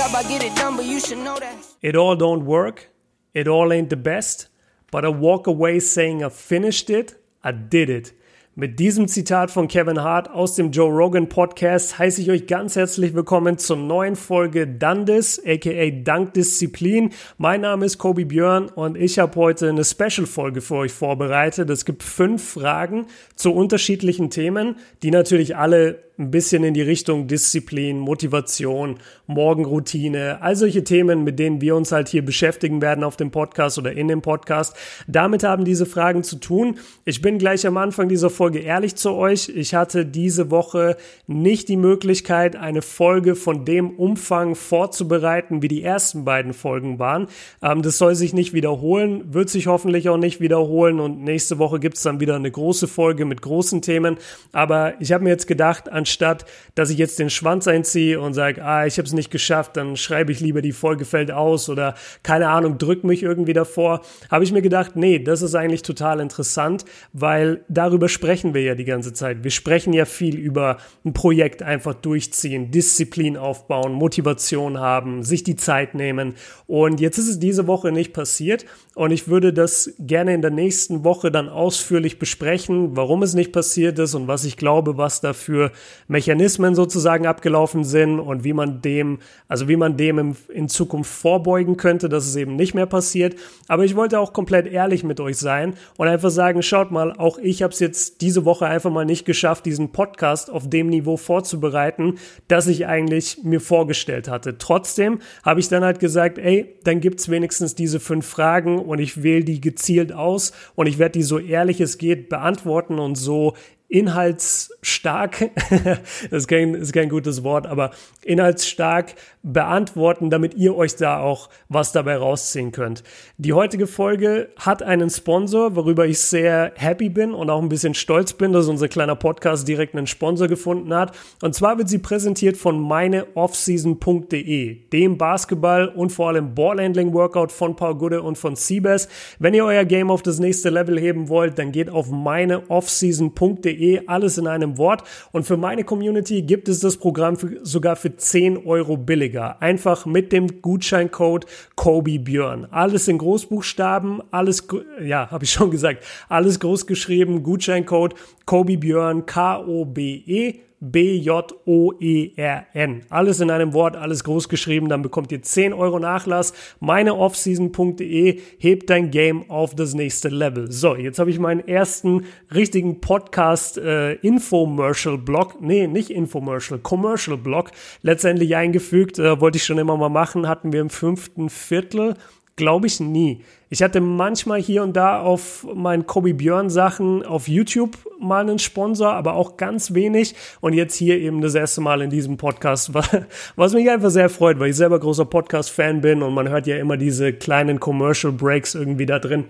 job, I get it done, but you should know that. It all don't work. It all ain't the best. But I walk away saying I finished it. I did it. Mit diesem Zitat von Kevin Hart aus dem Joe Rogan Podcast heiße ich euch ganz herzlich willkommen zur neuen Folge Dandes, aka Dankdisziplin. Mein Name ist Kobi Björn und ich habe heute eine Special-Folge für euch vorbereitet. Es gibt fünf Fragen zu unterschiedlichen Themen, die natürlich alle ein bisschen in die Richtung Disziplin, Motivation, Morgenroutine, all solche Themen, mit denen wir uns halt hier beschäftigen werden auf dem Podcast oder in dem Podcast. Damit haben diese Fragen zu tun. Ich bin gleich am Anfang dieser Folge ehrlich zu euch. Ich hatte diese Woche nicht die Möglichkeit, eine Folge von dem Umfang vorzubereiten, wie die ersten beiden Folgen waren. Ähm, das soll sich nicht wiederholen, wird sich hoffentlich auch nicht wiederholen und nächste Woche gibt's dann wieder eine große Folge mit großen Themen. Aber ich habe mir jetzt gedacht, anstatt anstatt dass ich jetzt den Schwanz einziehe und sage, ah, ich habe es nicht geschafft, dann schreibe ich lieber die Folge fällt aus oder keine Ahnung, drück mich irgendwie davor, habe ich mir gedacht, nee, das ist eigentlich total interessant, weil darüber sprechen wir ja die ganze Zeit. Wir sprechen ja viel über ein Projekt einfach durchziehen, Disziplin aufbauen, Motivation haben, sich die Zeit nehmen. Und jetzt ist es diese Woche nicht passiert und ich würde das gerne in der nächsten Woche dann ausführlich besprechen, warum es nicht passiert ist und was ich glaube, was dafür Mechanismen sozusagen abgelaufen sind und wie man dem, also wie man dem in Zukunft vorbeugen könnte, dass es eben nicht mehr passiert. Aber ich wollte auch komplett ehrlich mit euch sein und einfach sagen, schaut mal, auch ich habe es jetzt diese Woche einfach mal nicht geschafft, diesen Podcast auf dem Niveau vorzubereiten, das ich eigentlich mir vorgestellt hatte. Trotzdem habe ich dann halt gesagt, ey, dann gibt's wenigstens diese fünf Fragen und ich wähle die gezielt aus und ich werde die so ehrlich es geht beantworten und so inhaltsstark, das ist kein, ist kein gutes Wort, aber inhaltsstark beantworten, damit ihr euch da auch was dabei rausziehen könnt. Die heutige Folge hat einen Sponsor, worüber ich sehr happy bin und auch ein bisschen stolz bin, dass unser kleiner Podcast direkt einen Sponsor gefunden hat. Und zwar wird sie präsentiert von meineoffseason.de, dem Basketball und vor allem Ballhandling Workout von Paul Gude und von Siebes. Wenn ihr euer Game auf das nächste Level heben wollt, dann geht auf meineoffseason.de www.coachingcoach.de, alles in einem Wort. Und für meine Community gibt es das Programm für, sogar für 10 Euro billiger. Einfach mit dem Gutscheincode Kobe Björn. Alles in Großbuchstaben, alles, ja, habe ich schon gesagt, alles groß geschrieben, Gutscheincode Kobe Björn, K-O-B-E B-J-O-E-R-N. Alles in einem Wort, alles groß geschrieben, dann bekommt ihr 10 Euro Nachlass. Meineoffseason.de hebt dein Game auf das nächste Level. So, jetzt habe ich meinen ersten richtigen Podcast äh, Infomercial Blog, nee, nicht Infomercial, Commercial Blog letztendlich eingefügt. Äh, wollte ich schon immer mal machen, hatten wir im fünften Viertel Glaube ich nie. Ich hatte manchmal hier und da auf meinen Kobe Björn Sachen auf YouTube mal einen Sponsor, aber auch ganz wenig. Und jetzt hier eben das erste Mal in diesem Podcast, was mich einfach sehr freut, weil ich selber großer Podcast-Fan bin und man hört ja immer diese kleinen Commercial Breaks irgendwie da drin.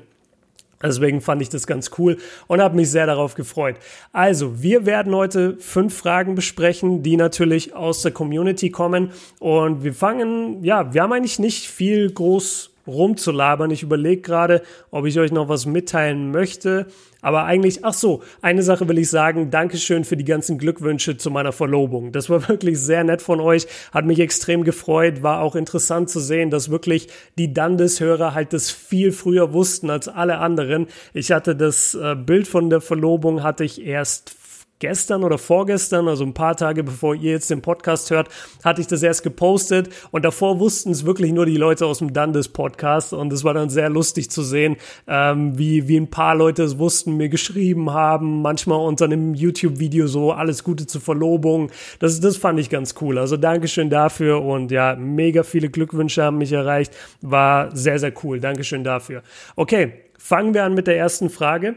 Deswegen fand ich das ganz cool und habe mich sehr darauf gefreut. Also, wir werden heute fünf Fragen besprechen, die natürlich aus der Community kommen. Und wir fangen, ja, wir haben eigentlich nicht viel groß rumzulabern. Ich überlege gerade, ob ich euch noch was mitteilen möchte. Aber eigentlich, ach so, eine Sache will ich sagen. Dankeschön für die ganzen Glückwünsche zu meiner Verlobung. Das war wirklich sehr nett von euch. Hat mich extrem gefreut. War auch interessant zu sehen, dass wirklich die Dandes-Hörer halt das viel früher wussten als alle anderen. Ich hatte das äh, Bild von der Verlobung hatte ich erst gestern oder vorgestern, also ein paar Tage bevor ihr jetzt den Podcast hört, hatte ich das erst gepostet und davor wussten es wirklich nur die Leute aus dem Dundes Podcast und es war dann sehr lustig zu sehen, ähm, wie, wie ein paar Leute es wussten, mir geschrieben haben, manchmal unter einem YouTube-Video so alles Gute zur Verlobung. Das, das fand ich ganz cool. Also Dankeschön dafür und ja, mega viele Glückwünsche haben mich erreicht. War sehr, sehr cool. Dankeschön dafür. Okay, fangen wir an mit der ersten Frage.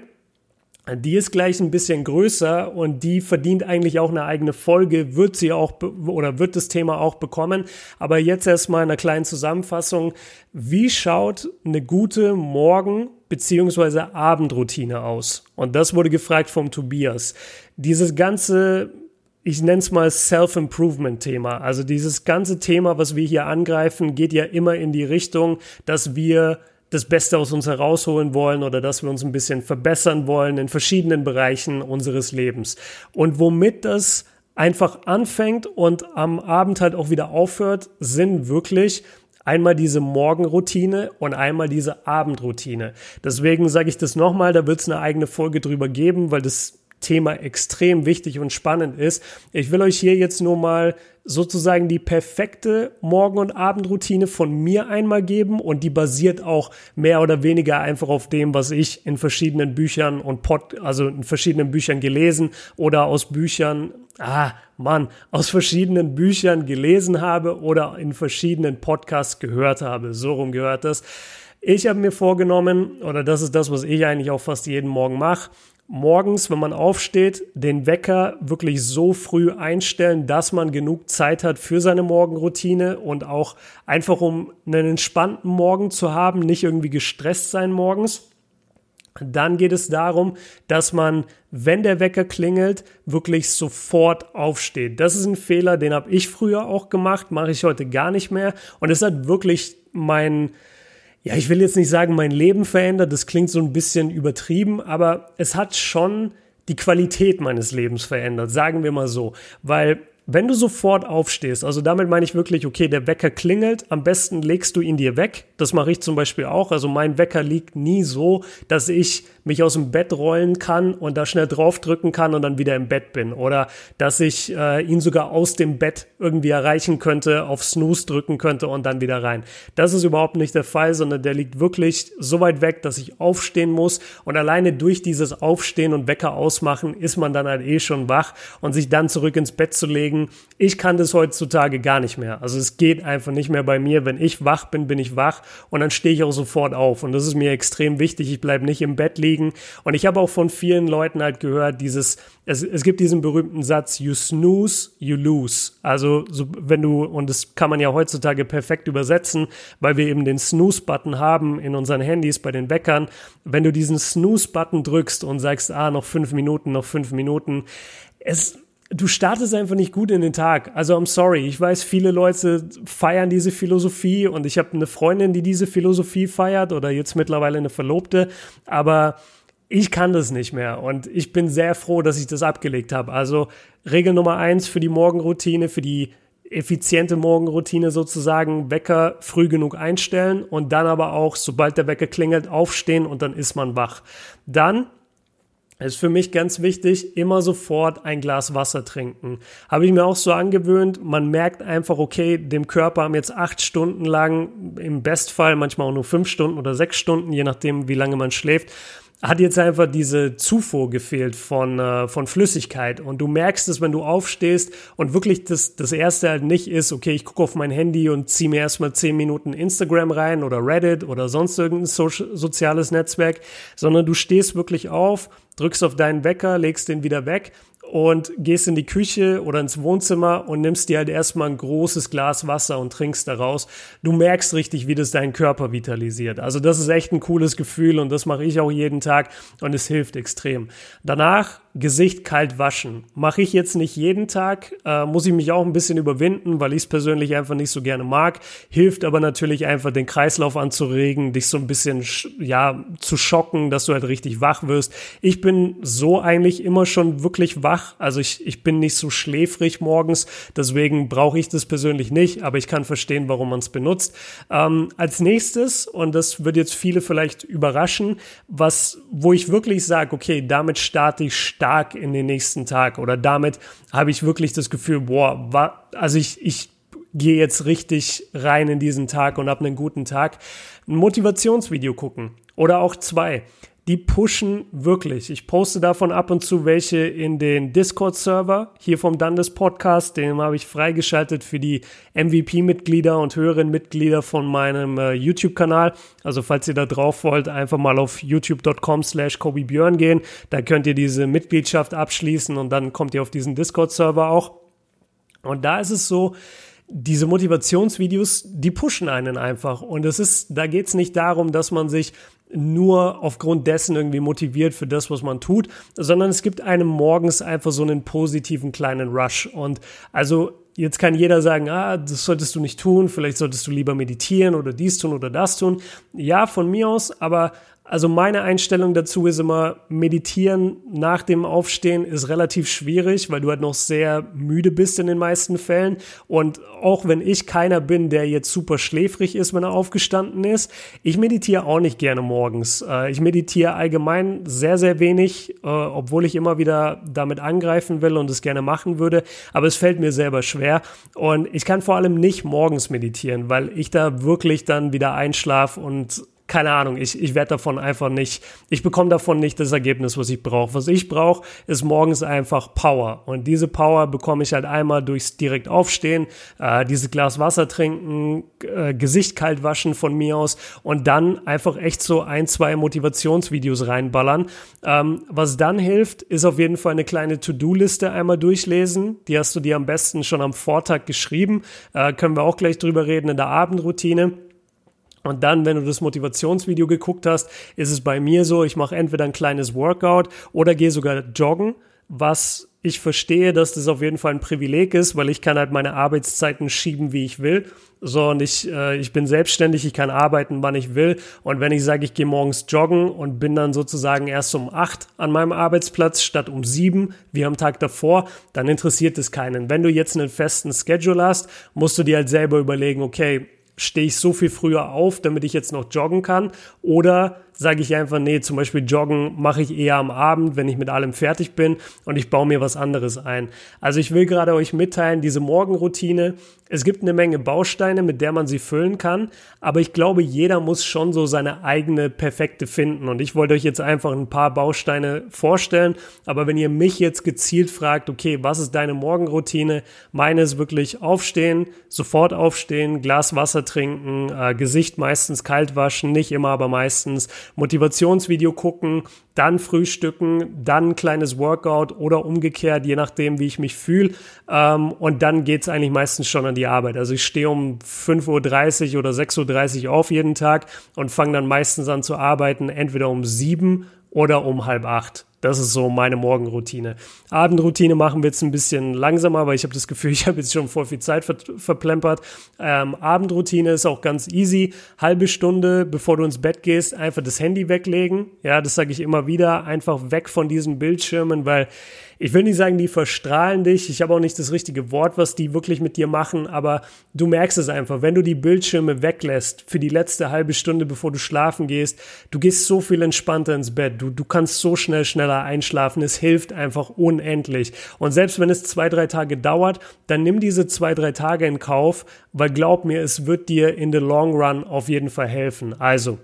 Die ist gleich ein bisschen größer und die verdient eigentlich auch eine eigene Folge, wird sie auch oder wird das Thema auch bekommen. Aber jetzt erstmal eine kleine Zusammenfassung. Wie schaut eine gute Morgen- beziehungsweise Abendroutine aus? Und das wurde gefragt vom Tobias. Dieses ganze ich nenne es mal Self-Improvement-Thema. Also dieses ganze Thema, was wir hier angreifen, geht ja immer in die Richtung, dass wir das Beste aus uns herausholen wollen oder dass wir uns ein bisschen verbessern wollen in verschiedenen Bereichen unseres Lebens. Und womit das einfach anfängt und am Abend halt auch wieder aufhört, sind wirklich einmal diese Morgenroutine und einmal diese Abendroutine. Deswegen sage ich das nochmal, da wird es eine eigene Folge drüber geben, weil das Thema extrem wichtig und spannend ist. Ich will euch hier jetzt nur mal sozusagen die perfekte Morgen- und Abendroutine von mir einmal geben und die basiert auch mehr oder weniger einfach auf dem, was ich in verschiedenen Büchern und Pod, also in verschiedenen Büchern gelesen oder aus Büchern, ah, Mann, aus verschiedenen Büchern gelesen habe oder in verschiedenen Podcasts gehört habe. So rum gehört das. Ich habe mir vorgenommen, oder das ist das, was ich eigentlich auch fast jeden Morgen mache, morgens, wenn man aufsteht, den Wecker wirklich so früh einstellen, dass man genug Zeit hat für seine Morgenroutine und auch einfach um einen entspannten Morgen zu haben, nicht irgendwie gestresst sein morgens. Dann geht es darum, dass man, wenn der Wecker klingelt, wirklich sofort aufsteht. Das ist ein Fehler, den habe ich früher auch gemacht, mache ich heute gar nicht mehr. Und es hat wirklich mein, ja, ich will jetzt nicht sagen, mein Leben verändert, das klingt so ein bisschen übertrieben, aber es hat schon die Qualität meines Lebens verändert, sagen wir mal so, weil wenn du sofort aufstehst, also damit meine ich wirklich, okay, der Wecker klingelt, am besten legst du ihn dir weg. Das mache ich zum Beispiel auch. Also mein Wecker liegt nie so, dass ich mich aus dem Bett rollen kann und da schnell draufdrücken kann und dann wieder im Bett bin. Oder dass ich äh, ihn sogar aus dem Bett irgendwie erreichen könnte, auf Snooze drücken könnte und dann wieder rein. Das ist überhaupt nicht der Fall, sondern der liegt wirklich so weit weg, dass ich aufstehen muss. Und alleine durch dieses Aufstehen und Wecker ausmachen ist man dann halt eh schon wach und sich dann zurück ins Bett zu legen ich kann das heutzutage gar nicht mehr. Also es geht einfach nicht mehr bei mir. Wenn ich wach bin, bin ich wach und dann stehe ich auch sofort auf. Und das ist mir extrem wichtig. Ich bleibe nicht im Bett liegen. Und ich habe auch von vielen Leuten halt gehört, dieses, es, es gibt diesen berühmten Satz, you snooze, you lose. Also so, wenn du, und das kann man ja heutzutage perfekt übersetzen, weil wir eben den Snooze-Button haben in unseren Handys bei den Weckern. Wenn du diesen Snooze-Button drückst und sagst, ah, noch fünf Minuten, noch fünf Minuten, es du startest einfach nicht gut in den Tag. Also I'm sorry. Ich weiß, viele Leute feiern diese Philosophie und ich habe eine Freundin, die diese Philosophie feiert oder jetzt mittlerweile eine Verlobte, aber ich kann das nicht mehr und ich bin sehr froh, dass ich das abgelegt habe. Also Regel Nummer eins für die Morgenroutine, für die effiziente Morgenroutine sozusagen, Wecker früh genug einstellen und dann aber auch, sobald der Wecker klingelt, aufstehen und dann ist man wach. Dann ist für mich ganz wichtig, immer sofort ein Glas Wasser trinken. Habe ich mir auch so angewöhnt. Man merkt einfach, okay, dem Körper haben jetzt acht Stunden lang, im Bestfall manchmal auch nur fünf Stunden oder sechs Stunden, je nachdem, wie lange man schläft, hat jetzt einfach diese Zufuhr gefehlt von, äh, von Flüssigkeit. Und du merkst es, wenn du aufstehst und wirklich das, das erste halt nicht ist, okay, ich gucke auf mein Handy und ziehe mir erstmal zehn Minuten Instagram rein oder Reddit oder sonst irgendein so soziales Netzwerk, sondern du stehst wirklich auf, drückst auf deinen Wecker, legst den wieder weg und gehst in die Küche oder ins Wohnzimmer und nimmst dir halt erstmal ein großes Glas Wasser und trinkst daraus. Du merkst richtig, wie das deinen Körper vitalisiert. Also das ist echt ein cooles Gefühl und das mache ich auch jeden Tag und es hilft extrem. Danach Gesicht kalt waschen. Mache ich jetzt nicht jeden Tag, äh, muss ich mich auch ein bisschen überwinden, weil ich es persönlich einfach nicht so gerne mag. Hilft aber natürlich einfach, den Kreislauf anzuregen, dich so ein bisschen, ja, zu schocken, dass du halt richtig wach wirst. Ich bin so eigentlich immer schon wirklich wach. Also ich, ich bin nicht so schläfrig morgens, deswegen brauche ich das persönlich nicht, aber ich kann verstehen, warum man es benutzt. Ähm, als nächstes, und das wird jetzt viele vielleicht überraschen, was, wo ich wirklich sage, okay, damit starte ich in den nächsten Tag oder damit habe ich wirklich das Gefühl, boah, war, also ich, ich gehe jetzt richtig rein in diesen Tag und habe einen guten Tag. Ein Motivationsvideo gucken oder auch zwei die pushen wirklich. Ich poste davon ab und zu welche in den Discord-Server hier vom Dundes Podcast. Den habe ich freigeschaltet für die MVP-Mitglieder und höheren Mitglieder von meinem äh, YouTube-Kanal. Also falls ihr da drauf wollt, einfach mal auf youtube.com slash Björn gehen. Da könnt ihr diese Mitgliedschaft abschließen und dann kommt ihr auf diesen Discord-Server auch. Und da ist es so, diese Motivationsvideos, die pushen einen einfach. Und es ist, da geht es nicht darum, dass man sich nur aufgrund dessen irgendwie motiviert für das, was man tut, sondern es gibt einem morgens einfach so einen positiven kleinen Rush. Und also jetzt kann jeder sagen, ah, das solltest du nicht tun, vielleicht solltest du lieber meditieren oder dies tun oder das tun. Ja, von mir aus, aber Also meine Einstellung dazu ist immer, meditieren nach dem Aufstehen ist relativ schwierig, weil du halt noch sehr müde bist in den meisten Fällen. Und auch wenn ich keiner bin, der jetzt super schläfrig ist, wenn er aufgestanden ist, ich meditiere auch nicht gerne morgens. Äh, ich meditiere allgemein sehr, sehr wenig, äh, obwohl ich immer wieder damit angreifen will und es gerne machen würde. Aber es fällt mir selber schwer. Und ich kann vor allem nicht morgens meditieren, weil ich da wirklich dann wieder einschlafe und keine Ahnung, ich, ich werde davon einfach nicht, ich bekomme davon nicht das Ergebnis, was ich brauche. Was ich brauche, ist morgens einfach Power. Und diese Power bekomme ich halt einmal durchs direkt aufstehen, äh, dieses Glas Wasser trinken, äh, Gesicht kalt waschen von mir aus und dann einfach echt so ein, zwei Motivationsvideos reinballern. Ähm, was dann hilft, ist auf jeden Fall eine kleine To-Do-Liste einmal durchlesen. Die hast du dir am besten schon am Vortag geschrieben. Äh, können wir auch gleich drüber reden in der Abendroutine. Und dann, wenn du das Motivationsvideo geguckt hast, ist es bei mir so, ich mache entweder ein kleines Workout oder gehe sogar joggen, was ich verstehe, dass das auf jeden Fall ein Privileg ist, weil ich kann halt meine Arbeitszeiten schieben, wie ich will. So, und ich, äh, ich bin selbstständig, ich kann arbeiten, wann ich will. Und wenn ich sage, ich gehe morgens joggen und bin dann sozusagen erst um acht an meinem Arbeitsplatz statt um sieben, wie am Tag davor, dann interessiert es keinen. Wenn du jetzt einen festen Schedule hast, musst du dir halt selber überlegen, okay, stehe ich so viel früher auf, damit ich jetzt noch joggen kann? Oder sage ich einfach, nee, zum Beispiel Joggen mache ich eher am Abend, wenn ich mit allem fertig bin und ich baue mir was anderes ein. Also ich will gerade euch mitteilen, diese Morgenroutine, es gibt eine Menge Bausteine, mit der man sie füllen kann, aber ich glaube, jeder muss schon so seine eigene perfekte finden und ich wollte euch jetzt einfach ein paar Bausteine vorstellen, aber wenn ihr mich jetzt gezielt fragt, okay, was ist deine Morgenroutine? Meine ist wirklich aufstehen, sofort aufstehen, Glas Wasser trinken, äh, Gesicht meistens kalt waschen, nicht immer, aber meistens Motivationsvideo gucken, dann frühstücken, dann ein kleines Workout oder umgekehrt, je nachdem, wie ich mich fühle. Ähm, und dann geht's eigentlich meistens schon an die Arbeit. Also ich stehe um 5.30 Uhr oder 6.30 Uhr auf jeden Tag und fange dann meistens an zu arbeiten, entweder um sieben oder um halb acht. Das ist so meine Morgenroutine. Abendroutine machen wir jetzt ein bisschen langsamer, weil ich habe das Gefühl, ich habe jetzt schon vor viel Zeit ver verplempert. Ähm, Abendroutine ist auch ganz easy. Halbe Stunde, bevor du ins Bett gehst, einfach das Handy weglegen. Ja, das sage ich immer wieder. Einfach weg von diesen Bildschirmen, weil ich will nicht sagen, die verstrahlen dich. Ich habe auch nicht das richtige Wort, was die wirklich mit dir machen, aber du merkst es einfach. Wenn du die Bildschirme weglässt für die letzte halbe Stunde, bevor du schlafen gehst, du gehst so viel entspannter ins Bett. Du, du kannst so schnell schneller einschlafen. Es hilft einfach unendlich. Und selbst wenn es zwei, drei Tage dauert, dann nimm diese zwei, drei Tage in Kauf, weil glaub mir, es wird dir in the long run auf jeden Fall helfen. Also,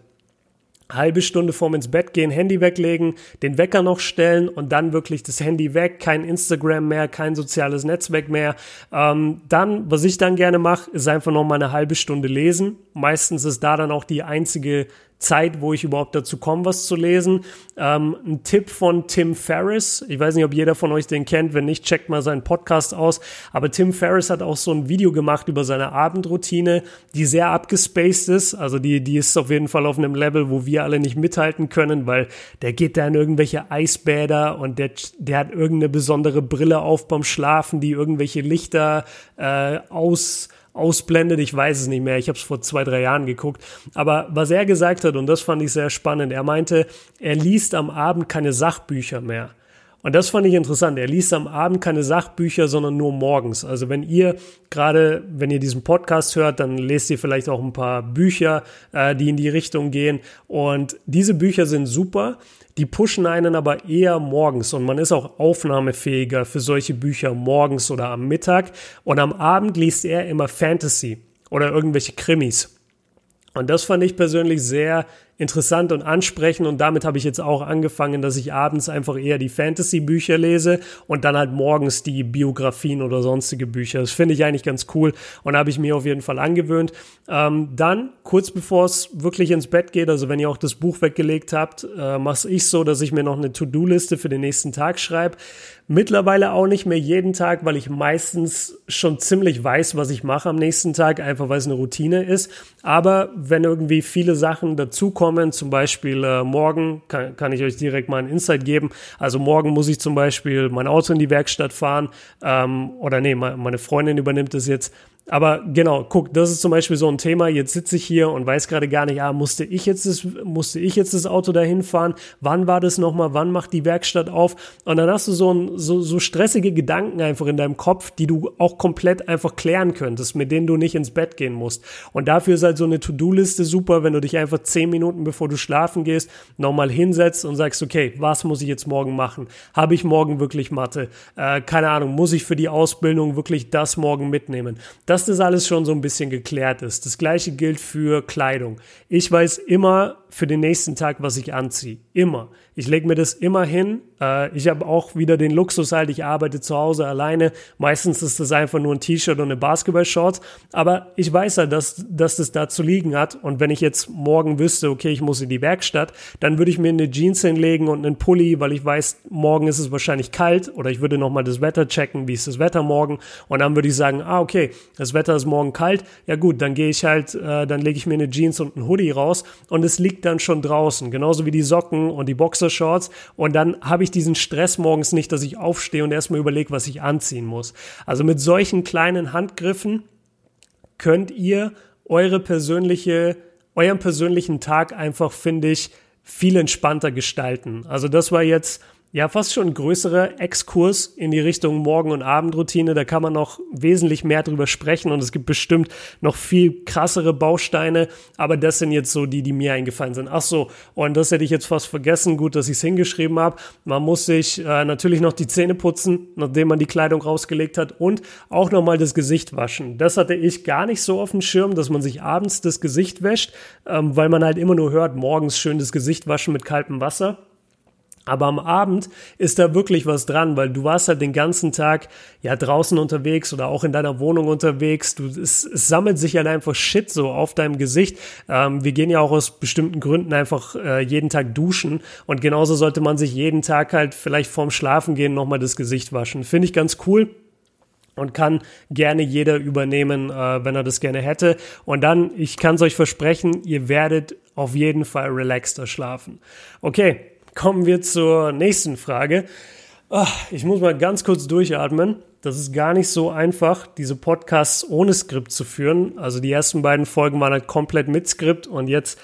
halbe Stunde vorm ins Bett gehen, Handy weglegen, den Wecker noch stellen und dann wirklich das Handy weg, kein Instagram mehr, kein soziales Netzwerk mehr. Ähm, dann, was ich dann gerne mache, ist einfach noch mal eine halbe Stunde lesen. Meistens ist da dann auch die einzige Zeit, wo ich überhaupt dazu komme, was zu lesen. Ähm, ein Tipp von Tim Ferriss. Ich weiß nicht, ob jeder von euch den kennt. Wenn nicht, checkt mal seinen Podcast aus. Aber Tim Ferriss hat auch so ein Video gemacht über seine Abendroutine, die sehr abgespaced ist. Also die, die ist auf jeden Fall auf einem Level, wo wir alle nicht mithalten können, weil der geht da in irgendwelche Eisbäder und der, der hat irgendeine besondere Brille auf beim Schlafen, die irgendwelche Lichter äh, aus ausblendet. Ich weiß es nicht mehr. Ich habe es vor zwei, drei Jahren geguckt. Aber was er gesagt hat, und das fand ich sehr spannend, er meinte, er liest am Abend keine Sachbücher mehr. Und das fand ich interessant. Er liest am Abend keine Sachbücher, sondern nur morgens. Also wenn ihr gerade, wenn ihr diesen Podcast hört, dann lest ihr vielleicht auch ein paar Bücher, äh, die in die Richtung gehen. Und diese Bücher sind super. Die pushen einen aber eher morgens und man ist auch aufnahmefähiger für solche Bücher morgens oder am Mittag. Und am Abend liest er immer Fantasy oder irgendwelche Krimis. Und das fand ich persönlich sehr interessant und ansprechend und damit habe ich jetzt auch angefangen, dass ich abends einfach eher die Fantasy-Bücher lese und dann halt morgens die Biografien oder sonstige Bücher. Das finde ich eigentlich ganz cool und habe ich mir auf jeden Fall angewöhnt. Ähm, dann, kurz bevor es wirklich ins Bett geht, also wenn ihr auch das Buch weggelegt habt, äh, mache ich so, dass ich mir noch eine To-Do-Liste für den nächsten Tag schreibe. Mittlerweile auch nicht mehr jeden Tag, weil ich meistens schon ziemlich weiß, was ich mache am nächsten Tag, einfach weil es eine Routine ist. Aber wenn irgendwie viele Sachen dazukommen, zum Beispiel äh, morgen, kann, kann ich euch direkt mal ein Insight geben. Also morgen muss ich zum Beispiel mein Auto in die Werkstatt fahren ähm, oder nee, meine Freundin übernimmt es jetzt Aber genau, guck, das ist zum Beispiel so ein Thema. Jetzt sitze ich hier und weiß gerade gar nicht, ah, musste ich jetzt das, musste ich jetzt das Auto dahin fahren? Wann war das nochmal? Wann macht die Werkstatt auf? Und dann hast du so, ein, so, so stressige Gedanken einfach in deinem Kopf, die du auch komplett einfach klären könntest, mit denen du nicht ins Bett gehen musst. Und dafür ist halt so eine To-Do-Liste super, wenn du dich einfach zehn Minuten bevor du schlafen gehst, nochmal hinsetzt und sagst, okay, was muss ich jetzt morgen machen? Habe ich morgen wirklich Mathe? Äh, keine Ahnung, muss ich für die Ausbildung wirklich das morgen mitnehmen? Dass das alles schon so ein bisschen geklärt ist. Das gleiche gilt für Kleidung. Ich weiß immer für den nächsten Tag, was ich anziehe. Immer. Ich lege mir das immer hin. Äh, ich habe auch wieder den Luxus halt, ich arbeite zu Hause alleine. Meistens ist das einfach nur ein T-Shirt und eine Basketball-Shorts. Aber ich weiß ja, dass, dass das da zu liegen hat. Und wenn ich jetzt morgen wüsste, okay, ich muss in die Werkstatt, dann würde ich mir eine Jeans hinlegen und einen Pulli, weil ich weiß, morgen ist es wahrscheinlich kalt. Oder ich würde nochmal das Wetter checken, wie ist das Wetter morgen. Und dann würde ich sagen, ah, okay, das Wetter ist morgen kalt. Ja gut, dann gehe ich halt, äh, dann lege ich mir eine Jeans und einen Hoodie raus. Und es liegt dann schon draußen. Genauso wie die Socken und die Boxer Boxershorts und dann habe ich diesen Stress morgens nicht, dass ich aufstehe und erstmal überlege, was ich anziehen muss. Also mit solchen kleinen Handgriffen könnt ihr eure persönliche, euren persönlichen Tag einfach, finde ich, viel entspannter gestalten. Also das war jetzt ja, fast schon ein größerer Exkurs in die Richtung Morgen- und Abendroutine. Da kann man noch wesentlich mehr drüber sprechen und es gibt bestimmt noch viel krassere Bausteine. Aber das sind jetzt so die, die mir eingefallen sind. Ach so, und das hätte ich jetzt fast vergessen. Gut, dass ich es hingeschrieben habe. Man muss sich äh, natürlich noch die Zähne putzen, nachdem man die Kleidung rausgelegt hat und auch nochmal das Gesicht waschen. Das hatte ich gar nicht so auf dem Schirm, dass man sich abends das Gesicht wäscht, ähm, weil man halt immer nur hört, morgens schön das Gesicht waschen mit kaltem Wasser. Aber am Abend ist da wirklich was dran, weil du warst halt den ganzen Tag ja draußen unterwegs oder auch in deiner Wohnung unterwegs. Du, es, es sammelt sich halt einfach Shit so auf deinem Gesicht. Ähm, wir gehen ja auch aus bestimmten Gründen einfach äh, jeden Tag duschen und genauso sollte man sich jeden Tag halt vielleicht vorm Schlafen gehen nochmal das Gesicht waschen. Finde ich ganz cool und kann gerne jeder übernehmen, äh, wenn er das gerne hätte. Und dann, ich kann es euch versprechen, ihr werdet auf jeden Fall relaxter schlafen. Okay, kommen wir zur nächsten Frage. Ach, ich muss mal ganz kurz durchatmen. Das ist gar nicht so einfach, diese Podcasts ohne Skript zu führen. Also die ersten beiden Folgen waren halt komplett mit Skript und jetzt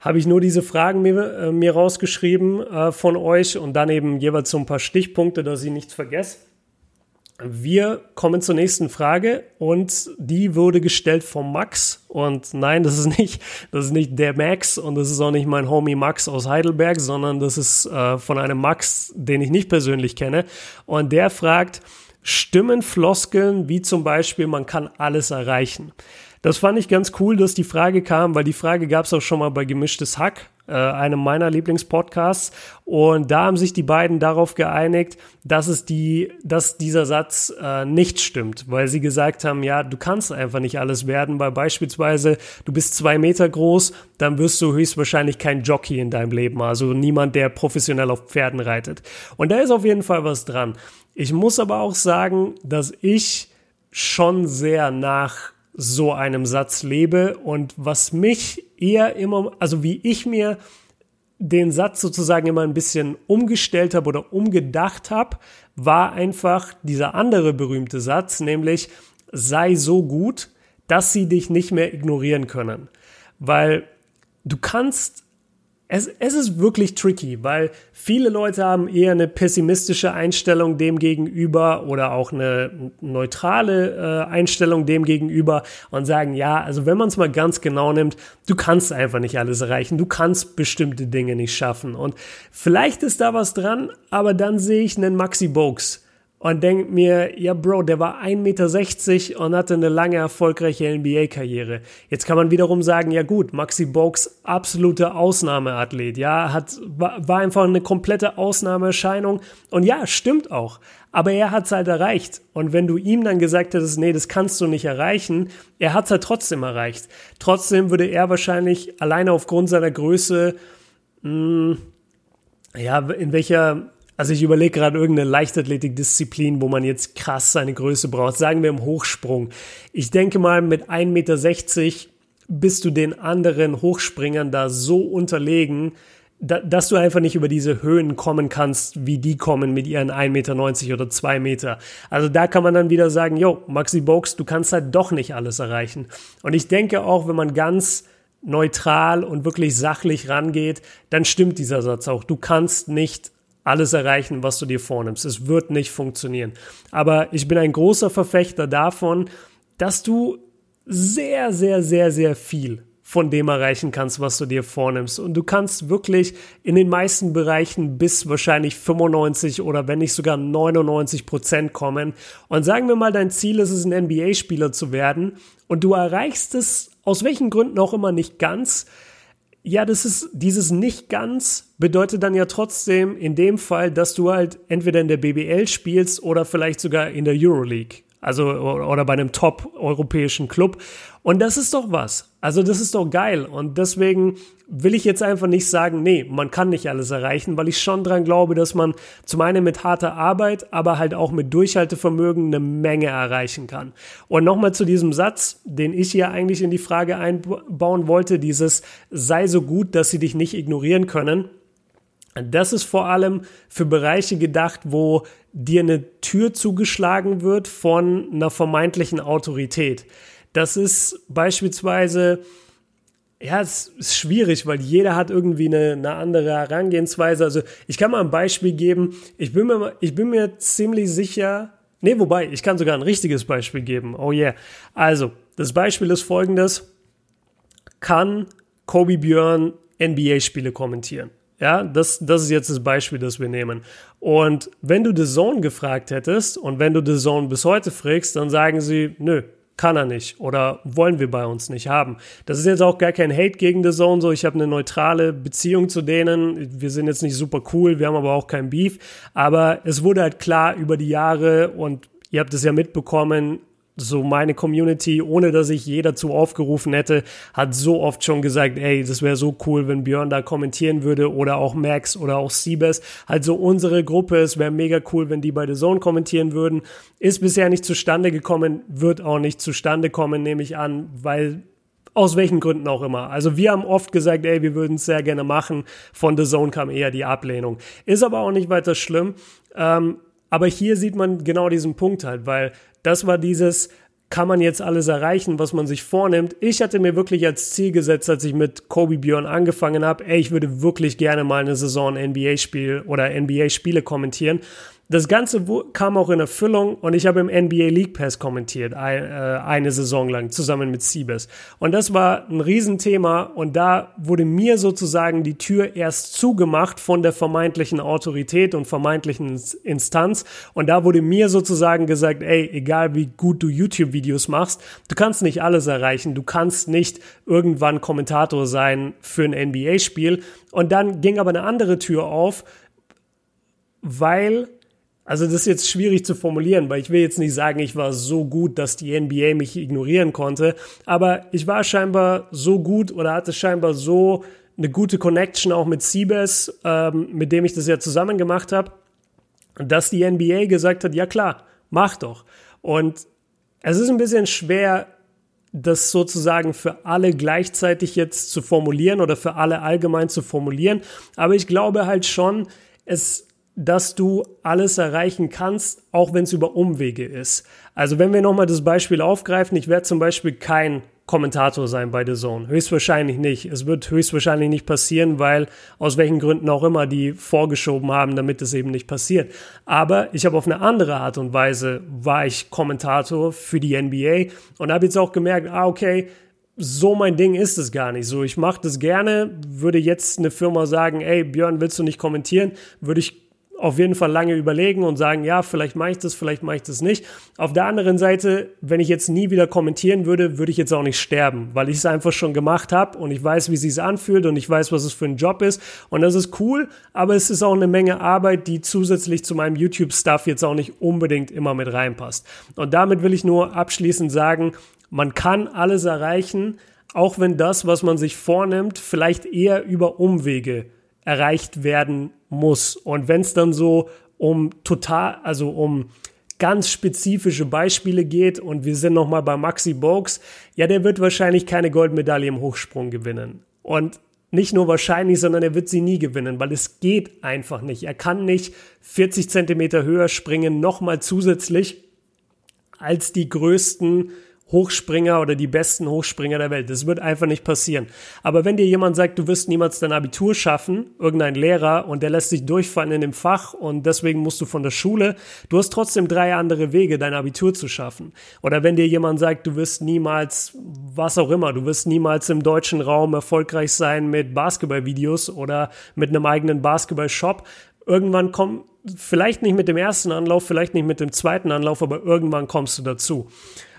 habe ich nur diese Fragen mir, äh, mir rausgeschrieben äh, von euch und dann eben jeweils so ein paar Stichpunkte, dass ich nichts vergesse. Wir kommen zur nächsten Frage und die wurde gestellt vom Max. Und nein, das ist nicht, das ist nicht der Max und das ist auch nicht mein Homie Max aus Heidelberg, sondern das ist äh, von einem Max, den ich nicht persönlich kenne. Und der fragt, stimmen Floskeln wie zum Beispiel, man kann alles erreichen? Das fand ich ganz cool, dass die Frage kam, weil die Frage gab es auch schon mal bei Gemischtes Hack äh, einem meiner Lieblingspodcasts. Und da haben sich die beiden darauf geeinigt, dass es die, dass dieser Satz äh, nicht stimmt, weil sie gesagt haben, ja, du kannst einfach nicht alles werden, weil beispielsweise du bist zwei Meter groß, dann wirst du höchstwahrscheinlich kein Jockey in deinem Leben, also niemand, der professionell auf Pferden reitet. Und da ist auf jeden Fall was dran. Ich muss aber auch sagen, dass ich schon sehr nach so einem Satz lebe und was mich eher immer, also wie ich mir den Satz sozusagen immer ein bisschen umgestellt habe oder umgedacht habe, war einfach dieser andere berühmte Satz, nämlich sei so gut, dass sie dich nicht mehr ignorieren können. Weil du kannst es, es ist wirklich tricky, weil viele Leute haben eher eine pessimistische Einstellung dem gegenüber oder auch eine neutrale äh, Einstellung dem gegenüber und sagen, ja, also wenn man es mal ganz genau nimmt, du kannst einfach nicht alles erreichen, du kannst bestimmte Dinge nicht schaffen. Und vielleicht ist da was dran, aber dann sehe ich einen Maxi Bogues und denke mir, ja Bro, der war 1,60 Meter und hatte eine lange erfolgreiche NBA-Karriere. Jetzt kann man wiederum sagen, ja gut, Maxi Bogues absolute Ausnahmeathlet, ja, hat, war, einfach eine komplette Ausnahmeerscheinung und ja, stimmt auch. Aber er hat's halt erreicht. Und wenn du ihm dann gesagt hättest, nee, das kannst du nicht erreichen, er hat's halt trotzdem erreicht. Trotzdem würde er wahrscheinlich alleine aufgrund seiner Größe, mh, hm, ja, in welcher also ich überlege gerade irgendeine Leichtathletikdisziplin, wo man jetzt krass seine Größe braucht. Sagen wir im Hochsprung. Ich denke mal, mit 1,60 Meter bist du den anderen Hochspringern da so unterlegen. da, dass du einfach nicht über diese Höhen kommen kannst, wie die kommen mit ihren 1,90 Meter oder 2 Meter. Also da kann man dann wieder sagen, yo, Maxi Box, du kannst halt doch nicht alles erreichen. Und ich denke auch, wenn man ganz neutral und wirklich sachlich rangeht, dann stimmt dieser Satz auch. Du kannst nicht alles erreichen, was du dir vornimmst. Es wird nicht funktionieren. Aber ich bin ein großer Verfechter davon, dass du sehr, sehr, sehr, sehr viel von dem erreichen kannst, was du dir vornimmst. Und du kannst wirklich in den meisten Bereichen bis wahrscheinlich 95 oder wenn nicht sogar 99 Prozent kommen. Und sagen wir mal, dein Ziel ist es, ein NBA-Spieler zu werden und du erreichst es aus welchen Gründen auch immer nicht ganz. Ja, das ist dieses nicht ganz bedeutet dann ja trotzdem in dem Fall, dass du halt entweder in der BBL spielst oder vielleicht sogar in der Euroleague. Also, oder bei einem top-europäischen Club. Und das ist doch was. Also, das ist doch geil. Und deswegen will ich jetzt einfach nicht sagen, nee, man kann nicht alles erreichen, weil ich schon dran glaube, dass man zum einen mit harter Arbeit, aber halt auch mit Durchhaltevermögen eine Menge erreichen kann. Und nochmal zu diesem Satz, den ich hier eigentlich in die Frage einbauen wollte, dieses sei so gut, dass sie dich nicht ignorieren können. Das ist vor allem für Bereiche gedacht, wo dir eine Tür zugeschlagen wird von einer vermeintlichen Autorität. Das ist beispielsweise, ja, es ist schwierig, weil jeder hat irgendwie eine, eine andere Herangehensweise. Also ich kann mal ein Beispiel geben. Ich bin mir, ich bin mir ziemlich sicher, nee, wobei, ich kann sogar ein richtiges Beispiel geben. Oh yeah. Also, das Beispiel ist folgendes. Kann Kobe Björn NBA-Spiele kommentieren? Ja, das, das ist jetzt das Beispiel, das wir nehmen. Und wenn du The Zone gefragt hättest und wenn du The Zone bis heute fragst, dann sagen sie, nö, kann er nicht oder wollen wir bei uns nicht haben. Das ist jetzt auch gar kein Hate gegen The Zone, so ich habe eine neutrale Beziehung zu denen. Wir sind jetzt nicht super cool, wir haben aber auch kein Beef. Aber es wurde halt klar über die Jahre und ihr habt es ja mitbekommen, so meine Community, ohne dass ich je dazu aufgerufen hätte, hat so oft schon gesagt, ey, das wäre so cool, wenn Björn da kommentieren würde oder auch Max oder auch Siebes. Also unsere Gruppe, es wäre mega cool, wenn die bei The Zone kommentieren würden. Ist bisher nicht zustande gekommen, wird auch nicht zustande kommen, nehme ich an, weil aus welchen Gründen auch immer. Also wir haben oft gesagt, ey, wir würden es sehr gerne machen. Von The Zone kam eher die Ablehnung. Ist aber auch nicht weiter schlimm. Ähm, aber hier sieht man genau diesen Punkt halt, weil das war dieses, kann man jetzt alles erreichen, was man sich vornimmt. Ich hatte mir wirklich als Ziel gesetzt, als ich mit Kobe Björn angefangen habe, ey, ich würde wirklich gerne mal eine Saison NBA-Spiel oder NBA-Spiele kommentieren. Das Ganze kam auch in Erfüllung und ich habe im NBA League Pass kommentiert, äh, eine Saison lang, zusammen mit Siebes. Und das war ein Riesenthema und da wurde mir sozusagen die Tür erst zugemacht von der vermeintlichen Autorität und vermeintlichen Instanz. Und da wurde mir sozusagen gesagt, ey, egal wie gut du YouTube-Videos machst, du kannst nicht alles erreichen, du kannst nicht irgendwann Kommentator sein für ein NBA-Spiel. Und dann ging aber eine andere Tür auf, weil also das ist jetzt schwierig zu formulieren, weil ich will jetzt nicht sagen, ich war so gut, dass die NBA mich ignorieren konnte, aber ich war scheinbar so gut oder hatte scheinbar so eine gute Connection auch mit Siebes, ähm, mit dem ich das ja zusammen gemacht habe, dass die NBA gesagt hat, ja klar, mach doch. Und es ist ein bisschen schwer, das sozusagen für alle gleichzeitig jetzt zu formulieren oder für alle allgemein zu formulieren, aber ich glaube halt schon, es dass du alles erreichen kannst, auch wenn es über Umwege ist. Also wenn wir nochmal das Beispiel aufgreifen, ich werde zum Beispiel kein Kommentator sein bei The Zone. Höchstwahrscheinlich nicht. Es wird höchstwahrscheinlich nicht passieren, weil aus welchen Gründen auch immer die vorgeschoben haben, damit es eben nicht passiert. Aber ich habe auf eine andere Art und Weise war ich Kommentator für die NBA und habe jetzt auch gemerkt, ah okay, so mein Ding ist es gar nicht. So, ich mache das gerne. Würde jetzt eine Firma sagen, ey Björn, willst du nicht kommentieren? Würde ich auf jeden Fall lange überlegen und sagen, ja, vielleicht mache ich das, vielleicht mache ich das nicht. Auf der anderen Seite, wenn ich jetzt nie wieder kommentieren würde, würde ich jetzt auch nicht sterben, weil ich es einfach schon gemacht habe und ich weiß, wie es anfühlt und ich weiß, was es für ein Job ist und das ist cool, aber es ist auch eine Menge Arbeit, die zusätzlich zu meinem YouTube-Stuff jetzt auch nicht unbedingt immer mit reinpasst. Und damit will ich nur abschließend sagen, man kann alles erreichen, auch wenn das, was man sich vornimmt, vielleicht eher über Umwege erreicht werden muss. Und wenn es dann so um total, also um ganz spezifische Beispiele geht und wir sind nochmal bei Maxi Bogues, ja, der wird wahrscheinlich keine Goldmedaille im Hochsprung gewinnen. Und nicht nur wahrscheinlich, sondern er wird sie nie gewinnen, weil es geht einfach nicht. Er kann nicht 40 Zentimeter höher springen, nochmal zusätzlich als die größten Hochspringer oder die besten Hochspringer der Welt. Das wird einfach nicht passieren. Aber wenn dir jemand sagt, du wirst niemals dein Abitur schaffen, irgendein Lehrer, und der lässt dich durchfallen in dem Fach und deswegen musst du von der Schule, du hast trotzdem drei andere Wege, dein Abitur zu schaffen. Oder wenn dir jemand sagt, du wirst niemals, was auch immer, du wirst niemals im deutschen Raum erfolgreich sein mit Basketballvideos oder mit einem eigenen Basketballshop, irgendwann kommt, vielleicht nicht mit dem ersten Anlauf, vielleicht nicht mit dem zweiten Anlauf, aber irgendwann kommst du dazu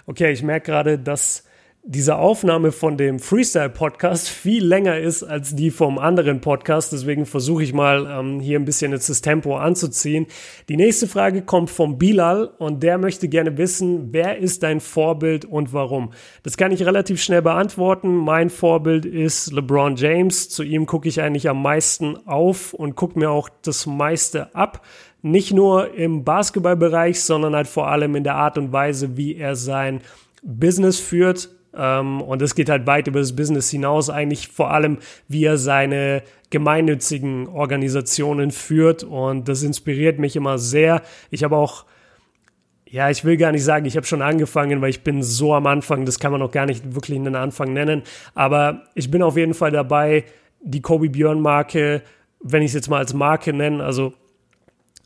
okay, ich merke gerade, dass diese Aufnahme von dem Freestyle-Podcast viel länger ist als die vom anderen Podcast. Deswegen versuche ich mal ähm, hier ein bisschen jetzt das Tempo anzuziehen. Die nächste Frage kommt vom Bilal und der möchte gerne wissen, wer ist dein Vorbild und warum? Das kann ich relativ schnell beantworten. Mein Vorbild ist LeBron James. Zu ihm gucke ich eigentlich am meisten auf und gucke mir auch das meiste ab nicht nur im Basketballbereich, sondern halt vor allem in der Art und Weise, wie er sein Business führt. Ähm, und es geht halt weit über das Business hinaus, eigentlich vor allem, wie er seine gemeinnützigen Organisationen führt. Und das inspiriert mich immer sehr. Ich habe auch ja, ich will gar nicht sagen, ich habe schon angefangen, weil ich bin so am Anfang, das kann man noch gar nicht wirklich einen Anfang nennen. Aber ich bin auf jeden Fall dabei, die Kobe Björn Marke, wenn ich es jetzt mal als Marke nenne, also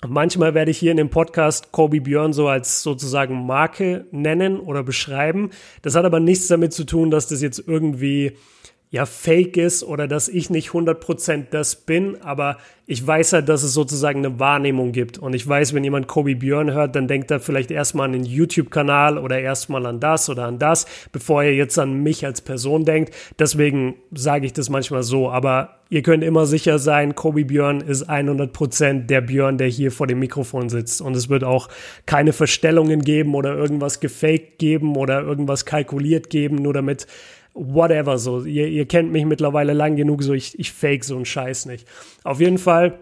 Manchmal werde ich hier in dem Podcast Kobe Björn so als sozusagen Marke nennen oder beschreiben. Das hat aber nichts damit zu tun, dass das jetzt irgendwie ja fake ist oder dass ich nicht 100% das bin, aber ich weiß halt, dass es sozusagen eine Wahrnehmung gibt. Und ich weiß, wenn jemand Kobe Björn hört, dann denkt er vielleicht erstmal an den YouTube-Kanal oder erstmal an das oder an das, bevor er jetzt an mich als Person denkt. Deswegen sage ich das manchmal so, aber ihr könnt immer sicher sein, Kobe Björn ist 100% der Björn, der hier vor dem Mikrofon sitzt. Und es wird auch keine Verstellungen geben oder irgendwas gefaked geben oder irgendwas kalkuliert geben, nur damit whatever so. Ihr, ihr kennt mich mittlerweile lang genug, so ich, ich fake so einen Scheiß nicht. Auf jeden Fall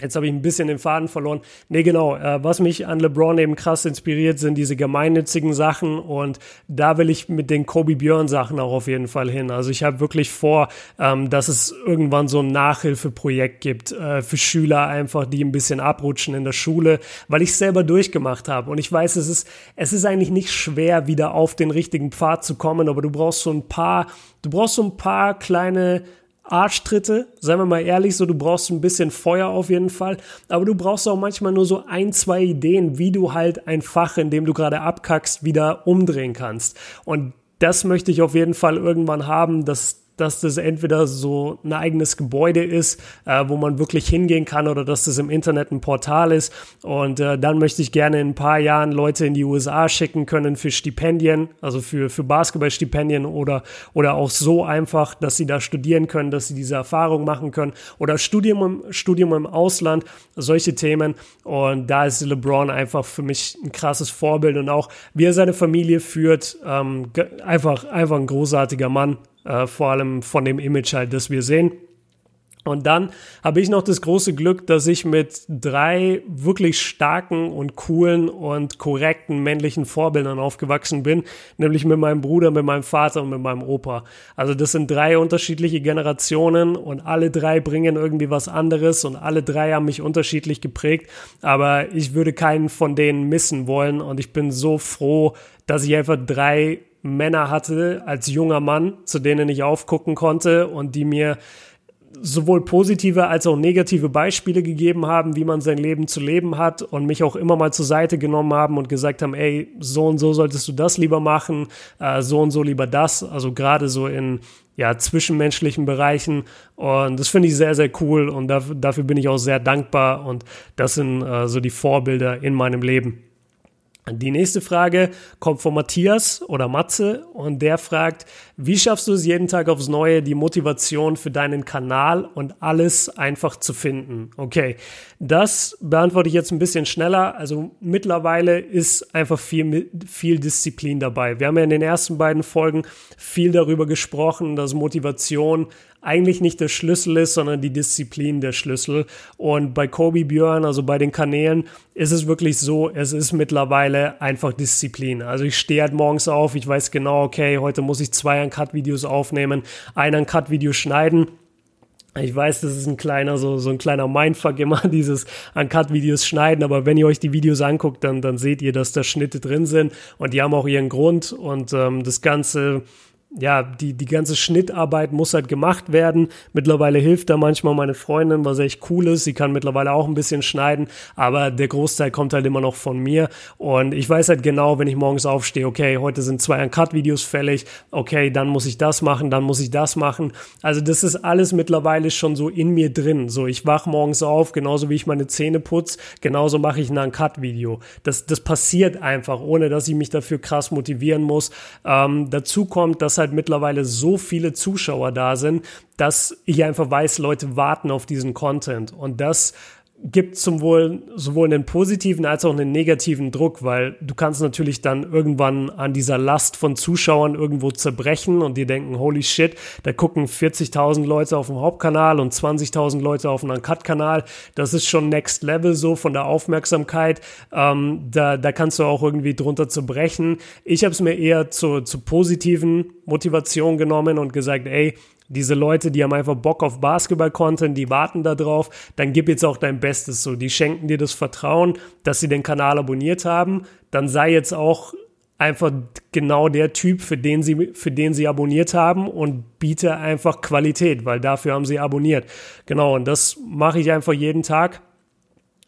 Jetzt habe ich ein bisschen den Faden verloren. Nee, genau. Äh, was mich an LeBron eben krass inspiriert, sind diese gemeinnützigen Sachen und da will ich mit den Kobe Björn Sachen auch auf jeden Fall hin. Also ich habe wirklich vor, ähm, dass es irgendwann so ein Nachhilfeprojekt gibt äh, für Schüler einfach, die ein bisschen abrutschen in der Schule, weil ich selber durchgemacht habe und ich weiß, es ist es ist eigentlich nicht schwer, wieder auf den richtigen Pfad zu kommen, aber du brauchst so ein paar, du brauchst so ein paar kleine Arschtritte, seien wir mal ehrlich, so du brauchst ein bisschen Feuer auf jeden Fall, aber du brauchst auch manchmal nur so ein, zwei Ideen, wie du halt ein Fach, in dem du gerade abkackst, wieder umdrehen kannst. Und das möchte ich auf jeden Fall irgendwann haben, dass dass das entweder so ein eigenes Gebäude ist, äh, wo man wirklich hingehen kann oder dass das im Internet ein Portal ist. Und äh, dann möchte ich gerne in ein paar Jahren Leute in die USA schicken können für Stipendien, also für, für Basketballstipendien oder, oder auch so einfach, dass sie da studieren können, dass sie diese Erfahrung machen können oder Studium im, Studium im Ausland, solche Themen. Und da ist LeBron einfach für mich ein krasses Vorbild und auch wie er seine Familie führt, ähm, einfach, einfach ein großartiger Mann äh, vor allem von dem Image halt, das wir sehen. Und dann habe ich noch das große Glück, dass ich mit drei wirklich starken und coolen und korrekten männlichen Vorbildern aufgewachsen bin, nämlich mit meinem Bruder, mit meinem Vater und mit meinem Opa. Also das sind drei unterschiedliche Generationen und alle drei bringen irgendwie was anderes und alle drei haben mich unterschiedlich geprägt, aber ich würde keinen von denen missen wollen und ich bin so froh, dass ich einfach drei Männer hatte als junger Mann, zu denen ich aufgucken konnte und die mir sowohl positive als auch negative Beispiele gegeben haben, wie man sein Leben zu leben hat und mich auch immer mal zur Seite genommen haben und gesagt haben, ey, so und so solltest du das lieber machen, äh, so und so lieber das, also gerade so in ja, zwischenmenschlichen Bereichen und das finde ich sehr, sehr cool und dafür, dafür bin ich auch sehr dankbar und das sind äh, so die Vorbilder in meinem Leben. Die nächste Frage kommt von Matthias oder Matze und der fragt, wie schaffst du es jeden Tag aufs Neue, die Motivation für deinen Kanal und alles einfach zu finden? Okay, das beantworte ich jetzt ein bisschen schneller. Also mittlerweile ist einfach viel, viel Disziplin dabei. Wir haben ja in den ersten beiden Folgen viel darüber gesprochen, dass Motivation eigentlich nicht der Schlüssel ist, sondern die Disziplin der Schlüssel. Und bei Kobe Björn, also bei den Kanälen, ist es wirklich so, es ist mittlerweile einfach Disziplin. Also ich stehe halt morgens auf, ich weiß genau, okay, heute muss ich zwei Uncut-Videos aufnehmen, ein Uncut-Video schneiden Ich weiß, das ist ein kleiner, so, so ein kleiner Mindfuck immer, dieses Uncut-Videos schneiden, aber wenn ihr euch die Videos anguckt, dann, dann seht ihr, dass da Schnitte drin sind und die haben auch ihren Grund und ähm, das Ganze ja, die, die ganze Schnittarbeit muss halt gemacht werden. Mittlerweile hilft da manchmal meine Freundin, was echt cool ist. Sie kann mittlerweile auch ein bisschen schneiden, aber der Großteil kommt halt immer noch von mir. Und ich weiß halt genau, wenn ich morgens aufstehe, okay, heute sind zwei Uncut-Videos fällig, okay, dann muss ich das machen, dann muss ich das machen. Also das ist alles mittlerweile schon so in mir drin. So, ich wach morgens auf, genauso wie ich meine Zähne putze, genauso mache ich ein Uncut-Video. Das, das passiert einfach, ohne dass ich mich dafür krass motivieren muss. Ähm, dazu kommt, dass halt halt mittlerweile so viele Zuschauer da sind, dass ich einfach weiß, Leute warten auf diesen Content. Und das gibt zum wohl, sowohl einen positiven als auch einen negativen Druck, weil du kannst natürlich dann irgendwann an dieser Last von Zuschauern irgendwo zerbrechen und dir denken, holy shit, da gucken 40.000 Leute auf dem Hauptkanal und 20.000 Leute auf dem Uncut-Kanal. Das ist schon next level so von der Aufmerksamkeit. Ähm, da, da kannst du auch irgendwie drunter zerbrechen. Ich habe es mir eher zu, zu positiven Motivation genommen und gesagt, ey, diese Leute, die haben einfach Bock auf Basketball-Content, die warten da drauf, dann gib jetzt auch dein Bestes so. Die schenken dir das Vertrauen, dass sie den Kanal abonniert haben. Dann sei jetzt auch einfach genau der Typ, für den sie, für den sie abonniert haben und biete einfach Qualität, weil dafür haben sie abonniert. Genau, und das mache ich einfach jeden Tag.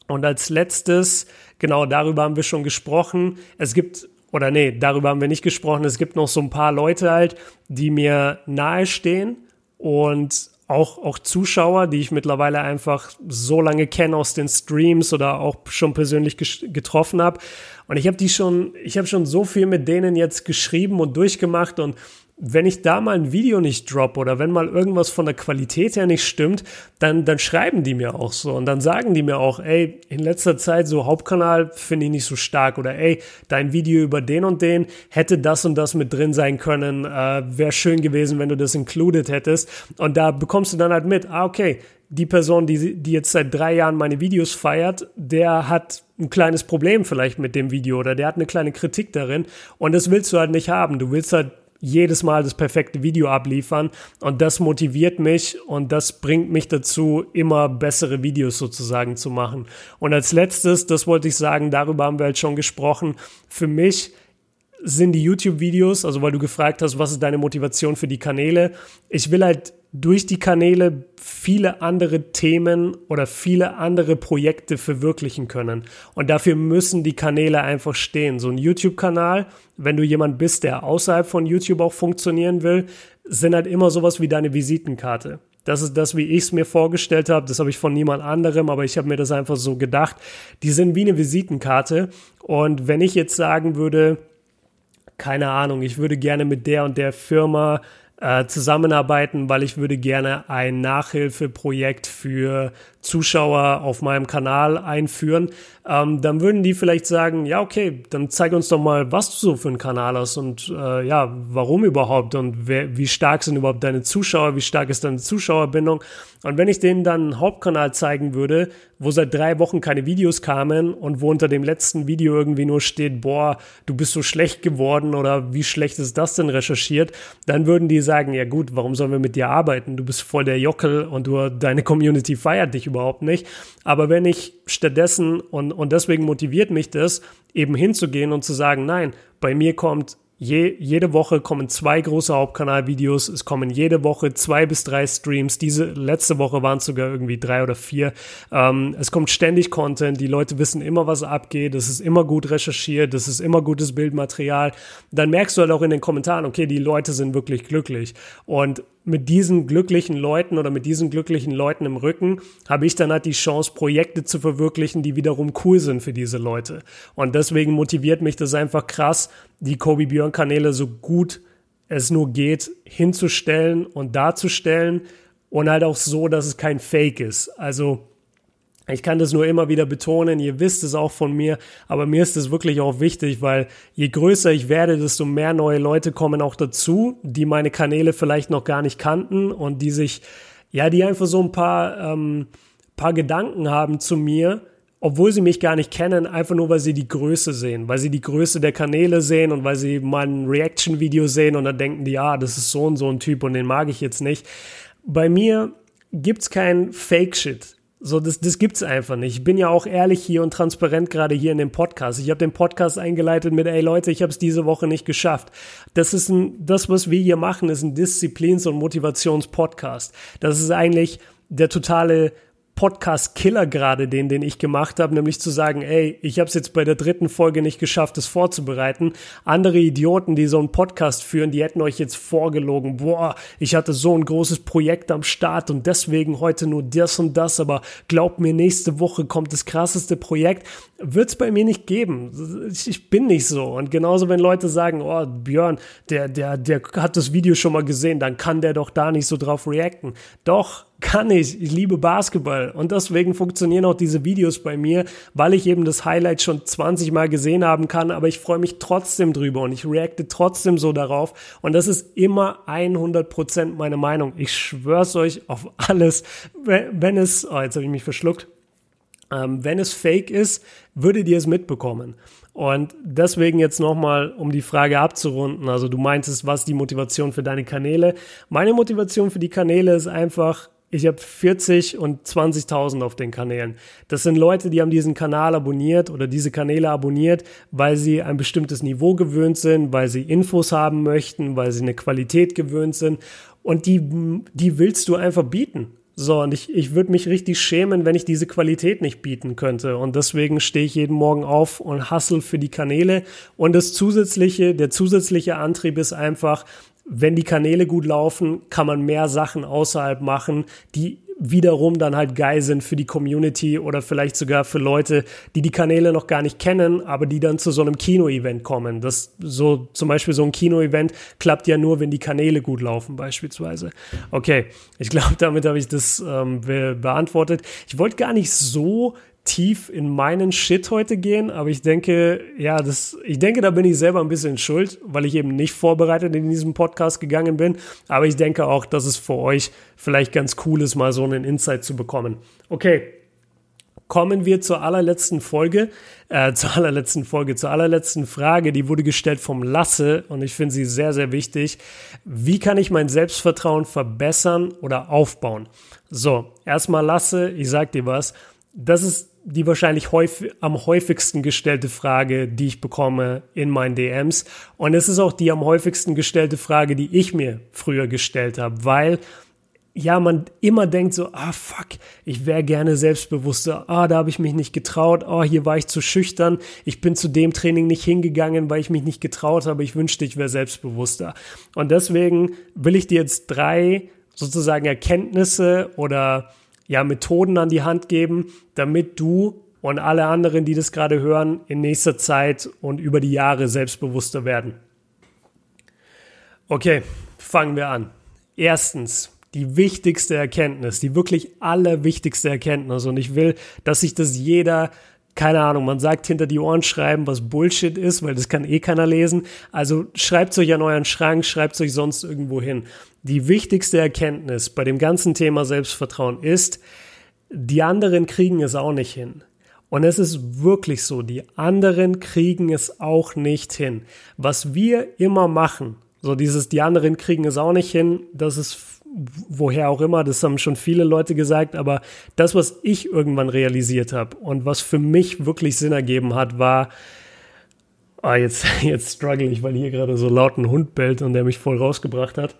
Und als letztes, genau darüber haben wir schon gesprochen. Es gibt oder nee, darüber haben wir nicht gesprochen. Es gibt noch so ein paar Leute halt, die mir nahestehen und auch, auch Zuschauer, die ich mittlerweile einfach so lange kenne aus den Streams oder auch schon persönlich getroffen habe. Und ich habe die schon, ich habe schon so viel mit denen jetzt geschrieben und durchgemacht und wenn ich da mal ein Video nicht drop oder wenn mal irgendwas von der Qualität her nicht stimmt, dann, dann schreiben die mir auch so und dann sagen die mir auch, ey, in letzter Zeit so Hauptkanal finde ich nicht so stark oder ey, dein Video über den und den hätte das und das mit drin sein können, äh, wäre schön gewesen, wenn du das included hättest und da bekommst du dann halt mit, ah, okay, die Person, die, die jetzt seit drei Jahren meine Videos feiert, der hat ein kleines Problem vielleicht mit dem Video oder der hat eine kleine Kritik darin und das willst du halt nicht haben. Du willst halt jedes Mal das perfekte Video abliefern und das motiviert mich und das bringt mich dazu, immer bessere Videos sozusagen zu machen. Und als letztes, das wollte ich sagen, darüber haben wir halt schon gesprochen, für mich sind die YouTube-Videos, also weil du gefragt hast, was ist deine Motivation für die Kanäle? Ich will halt durch die Kanäle viele andere Themen oder viele andere Projekte verwirklichen können. Und dafür müssen die Kanäle einfach stehen. So ein YouTube-Kanal, wenn du jemand bist, der außerhalb von YouTube auch funktionieren will, sind halt immer sowas wie deine Visitenkarte. Das ist das, wie ich es mir vorgestellt habe. Das habe ich von niemand anderem, aber ich habe mir das einfach so gedacht. Die sind wie eine Visitenkarte. Und wenn ich jetzt sagen würde, keine Ahnung, ich würde gerne mit der und der Firma äh, zusammenarbeiten, weil ich würde gerne ein Nachhilfeprojekt für Zuschauer auf meinem Kanal einführen, ähm, dann würden die vielleicht sagen, ja, okay, dann zeig uns doch mal, was du so für einen Kanal hast und äh, ja, warum überhaupt und wer, wie stark sind überhaupt deine Zuschauer, wie stark ist deine Zuschauerbindung. Und wenn ich denen dann einen Hauptkanal zeigen würde, wo seit drei Wochen keine Videos kamen und wo unter dem letzten Video irgendwie nur steht, boah, du bist so schlecht geworden oder wie schlecht ist das denn recherchiert, dann würden die sagen, ja gut, warum sollen wir mit dir arbeiten? Du bist voll der Jockel und du, deine Community feiert dich überhaupt nicht. Aber wenn ich stattdessen, und, und deswegen motiviert mich das, eben hinzugehen und zu sagen, nein, bei mir kommt Je, jede Woche kommen zwei große Hauptkanalvideos. Es kommen jede Woche zwei bis drei Streams. Diese letzte Woche waren es sogar irgendwie drei oder vier. Ähm, es kommt ständig Content. Die Leute wissen immer, was abgeht. Es ist immer gut recherchiert. Es ist immer gutes Bildmaterial. Dann merkst du halt auch in den Kommentaren, okay, die Leute sind wirklich glücklich. Und mit diesen glücklichen Leuten oder mit diesen glücklichen Leuten im Rücken habe ich dann halt die Chance, Projekte zu verwirklichen, die wiederum cool sind für diese Leute. Und deswegen motiviert mich das einfach krass, die Kobe Björn Kanäle so gut es nur geht hinzustellen und darzustellen und halt auch so, dass es kein Fake ist. Also ich kann das nur immer wieder betonen, ihr wisst es auch von mir, aber mir ist es wirklich auch wichtig, weil je größer ich werde, desto mehr neue Leute kommen auch dazu, die meine Kanäle vielleicht noch gar nicht kannten und die sich, ja, die einfach so ein paar, ähm, paar Gedanken haben zu mir, obwohl sie mich gar nicht kennen, einfach nur, weil sie die Größe sehen, weil sie die Größe der Kanäle sehen und weil sie mal ein Reaction-Video sehen und dann denken die, ja, das ist so und so ein Typ und den mag ich jetzt nicht. Bei mir gibt's kein Fake-Shit. So, das, das gibt's einfach nicht. Ich bin ja auch ehrlich hier und transparent gerade hier in dem Podcast. Ich habe den Podcast eingeleitet mit, ey Leute, ich habe es diese Woche nicht geschafft. Das ist ein, das, was wir hier machen, ist ein Disziplins- und Motivationspodcast. Das ist eigentlich der totale Podcast-Killer gerade, den, den ich gemacht habe, nämlich zu sagen, ey, ich habe es jetzt bei der dritten Folge nicht geschafft, es vorzubereiten. Andere Idioten, die so einen Podcast führen, die hätten euch jetzt vorgelogen, boah, ich hatte so ein großes Projekt am Start und deswegen heute nur das und das, aber glaubt mir, nächste Woche kommt das krasseste Projekt. Wird es bei mir nicht geben. Ich bin nicht so. Und genauso, wenn Leute sagen, oh, Björn, der, der, der hat das Video schon mal gesehen, dann kann der doch da nicht so drauf reacten. Doch, kann ich. Ich liebe Basketball. Und deswegen funktionieren auch diese Videos bei mir, weil ich eben das Highlight schon 20 Mal gesehen haben kann. Aber ich freue mich trotzdem drüber und ich reacte trotzdem so darauf. Und das ist immer 100% meine Meinung. Ich schwör's euch auf alles. Wenn es, oh, jetzt habe ich mich verschluckt. Ähm, wenn es fake ist, würdet ihr es mitbekommen. Und deswegen jetzt nochmal, um die Frage abzurunden. Also du meintest, was die Motivation für deine Kanäle? Meine Motivation für die Kanäle ist einfach, ich habe 40 und 20.000 auf den Kanälen. Das sind Leute, die haben diesen Kanal abonniert oder diese Kanäle abonniert, weil sie ein bestimmtes Niveau gewöhnt sind, weil sie Infos haben möchten, weil sie eine Qualität gewöhnt sind. Und die, die willst du einfach bieten. So, und ich, ich würde mich richtig schämen, wenn ich diese Qualität nicht bieten könnte. Und deswegen stehe ich jeden Morgen auf und hustle für die Kanäle. Und das zusätzliche, der zusätzliche Antrieb ist einfach, wenn die Kanäle gut laufen, kann man mehr Sachen außerhalb machen, die wiederum dann halt geil sind für die Community oder vielleicht sogar für Leute, die die Kanäle noch gar nicht kennen, aber die dann zu so einem Kino-Event kommen. Das so zum Beispiel so ein Kino-Event klappt ja nur, wenn die Kanäle gut laufen beispielsweise. Okay, ich glaube, damit habe ich das ähm, be beantwortet. Ich wollte gar nicht so tief in meinen Shit heute gehen, aber ich denke, ja, das, ich denke, da bin ich selber ein bisschen schuld, weil ich eben nicht vorbereitet in diesem Podcast gegangen bin. Aber ich denke auch, dass es für euch vielleicht ganz cool ist, mal so einen Insight zu bekommen. Okay. Kommen wir zur allerletzten Folge, äh, zur allerletzten Folge, zur allerletzten Frage, die wurde gestellt vom Lasse und ich finde sie sehr, sehr wichtig. Wie kann ich mein Selbstvertrauen verbessern oder aufbauen? So, erstmal Lasse, ich sag dir was, das ist die wahrscheinlich häufig, am häufigsten gestellte Frage, die ich bekomme in meinen DMs. Und es ist auch die am häufigsten gestellte Frage, die ich mir früher gestellt habe, weil ja, man immer denkt so, ah fuck, ich wäre gerne selbstbewusster, ah, da habe ich mich nicht getraut, ah, hier war ich zu schüchtern, ich bin zu dem Training nicht hingegangen, weil ich mich nicht getraut habe, ich wünschte, ich wäre selbstbewusster. Und deswegen will ich dir jetzt drei sozusagen Erkenntnisse oder ja, Methoden an die Hand geben, damit du und alle anderen, die das gerade hören, in nächster Zeit und über die Jahre selbstbewusster werden. Okay, fangen wir an. Erstens, die wichtigste Erkenntnis, die wirklich allerwichtigste Erkenntnis. Und ich will, dass sich das jeder, keine Ahnung, man sagt hinter die Ohren schreiben, was Bullshit ist, weil das kann eh keiner lesen. Also schreibt es euch an euren Schrank, schreibt es euch sonst irgendwo hin. Die wichtigste Erkenntnis bei dem ganzen Thema Selbstvertrauen ist, die anderen kriegen es auch nicht hin. Und es ist wirklich so, die anderen kriegen es auch nicht hin. Was wir immer machen, so dieses, die anderen kriegen es auch nicht hin, das ist woher auch immer, das haben schon viele Leute gesagt, aber das, was ich irgendwann realisiert habe und was für mich wirklich Sinn ergeben hat, war, ah, jetzt, jetzt struggle ich, weil hier gerade so laut ein Hund bellt und der mich voll rausgebracht hat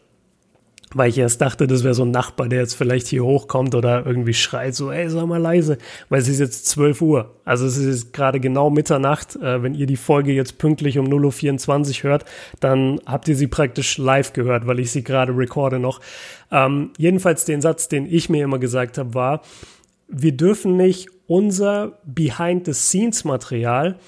weil ich erst dachte, das wäre so ein Nachbar, der jetzt vielleicht hier hochkommt oder irgendwie schreit so, ey, sag mal leise, weil es ist jetzt 12 Uhr. Also es ist gerade genau Mitternacht. Äh, wenn ihr die Folge jetzt pünktlich um 0.24 Uhr hört, dann habt ihr sie praktisch live gehört, weil ich sie gerade recorde noch. Ähm, jedenfalls den Satz, den ich mir immer gesagt habe, war, wir dürfen nicht unser Behind-the-Scenes-Material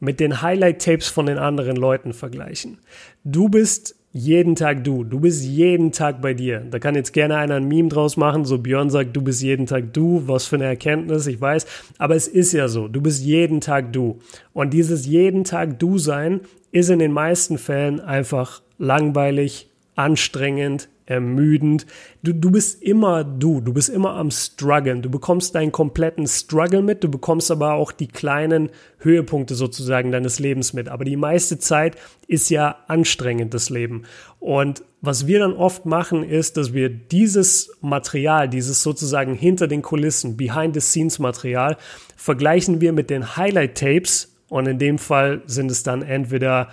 mit den Highlight-Tapes von den anderen Leuten vergleichen. Du bist jeden Tag du. Du bist jeden Tag bei dir. Da kann jetzt gerne einer ein Meme draus machen, so Björn sagt, du bist jeden Tag du. Was für eine Erkenntnis, ich weiß. Aber es ist ja so. Du bist jeden Tag du. Und dieses jeden Tag du sein ist in den meisten Fällen einfach langweilig, anstrengend, ermüdend. Du, du bist immer du, du bist immer am struggeln. Du bekommst deinen kompletten Struggle mit, du bekommst aber auch die kleinen Höhepunkte sozusagen deines Lebens mit. Aber die meiste Zeit ist ja anstrengend, das Leben. Und was wir dann oft machen, ist, dass wir dieses Material, dieses sozusagen hinter den Kulissen, Behind-the-Scenes-Material, vergleichen wir mit den Highlight-Tapes. Und in dem Fall sind es dann entweder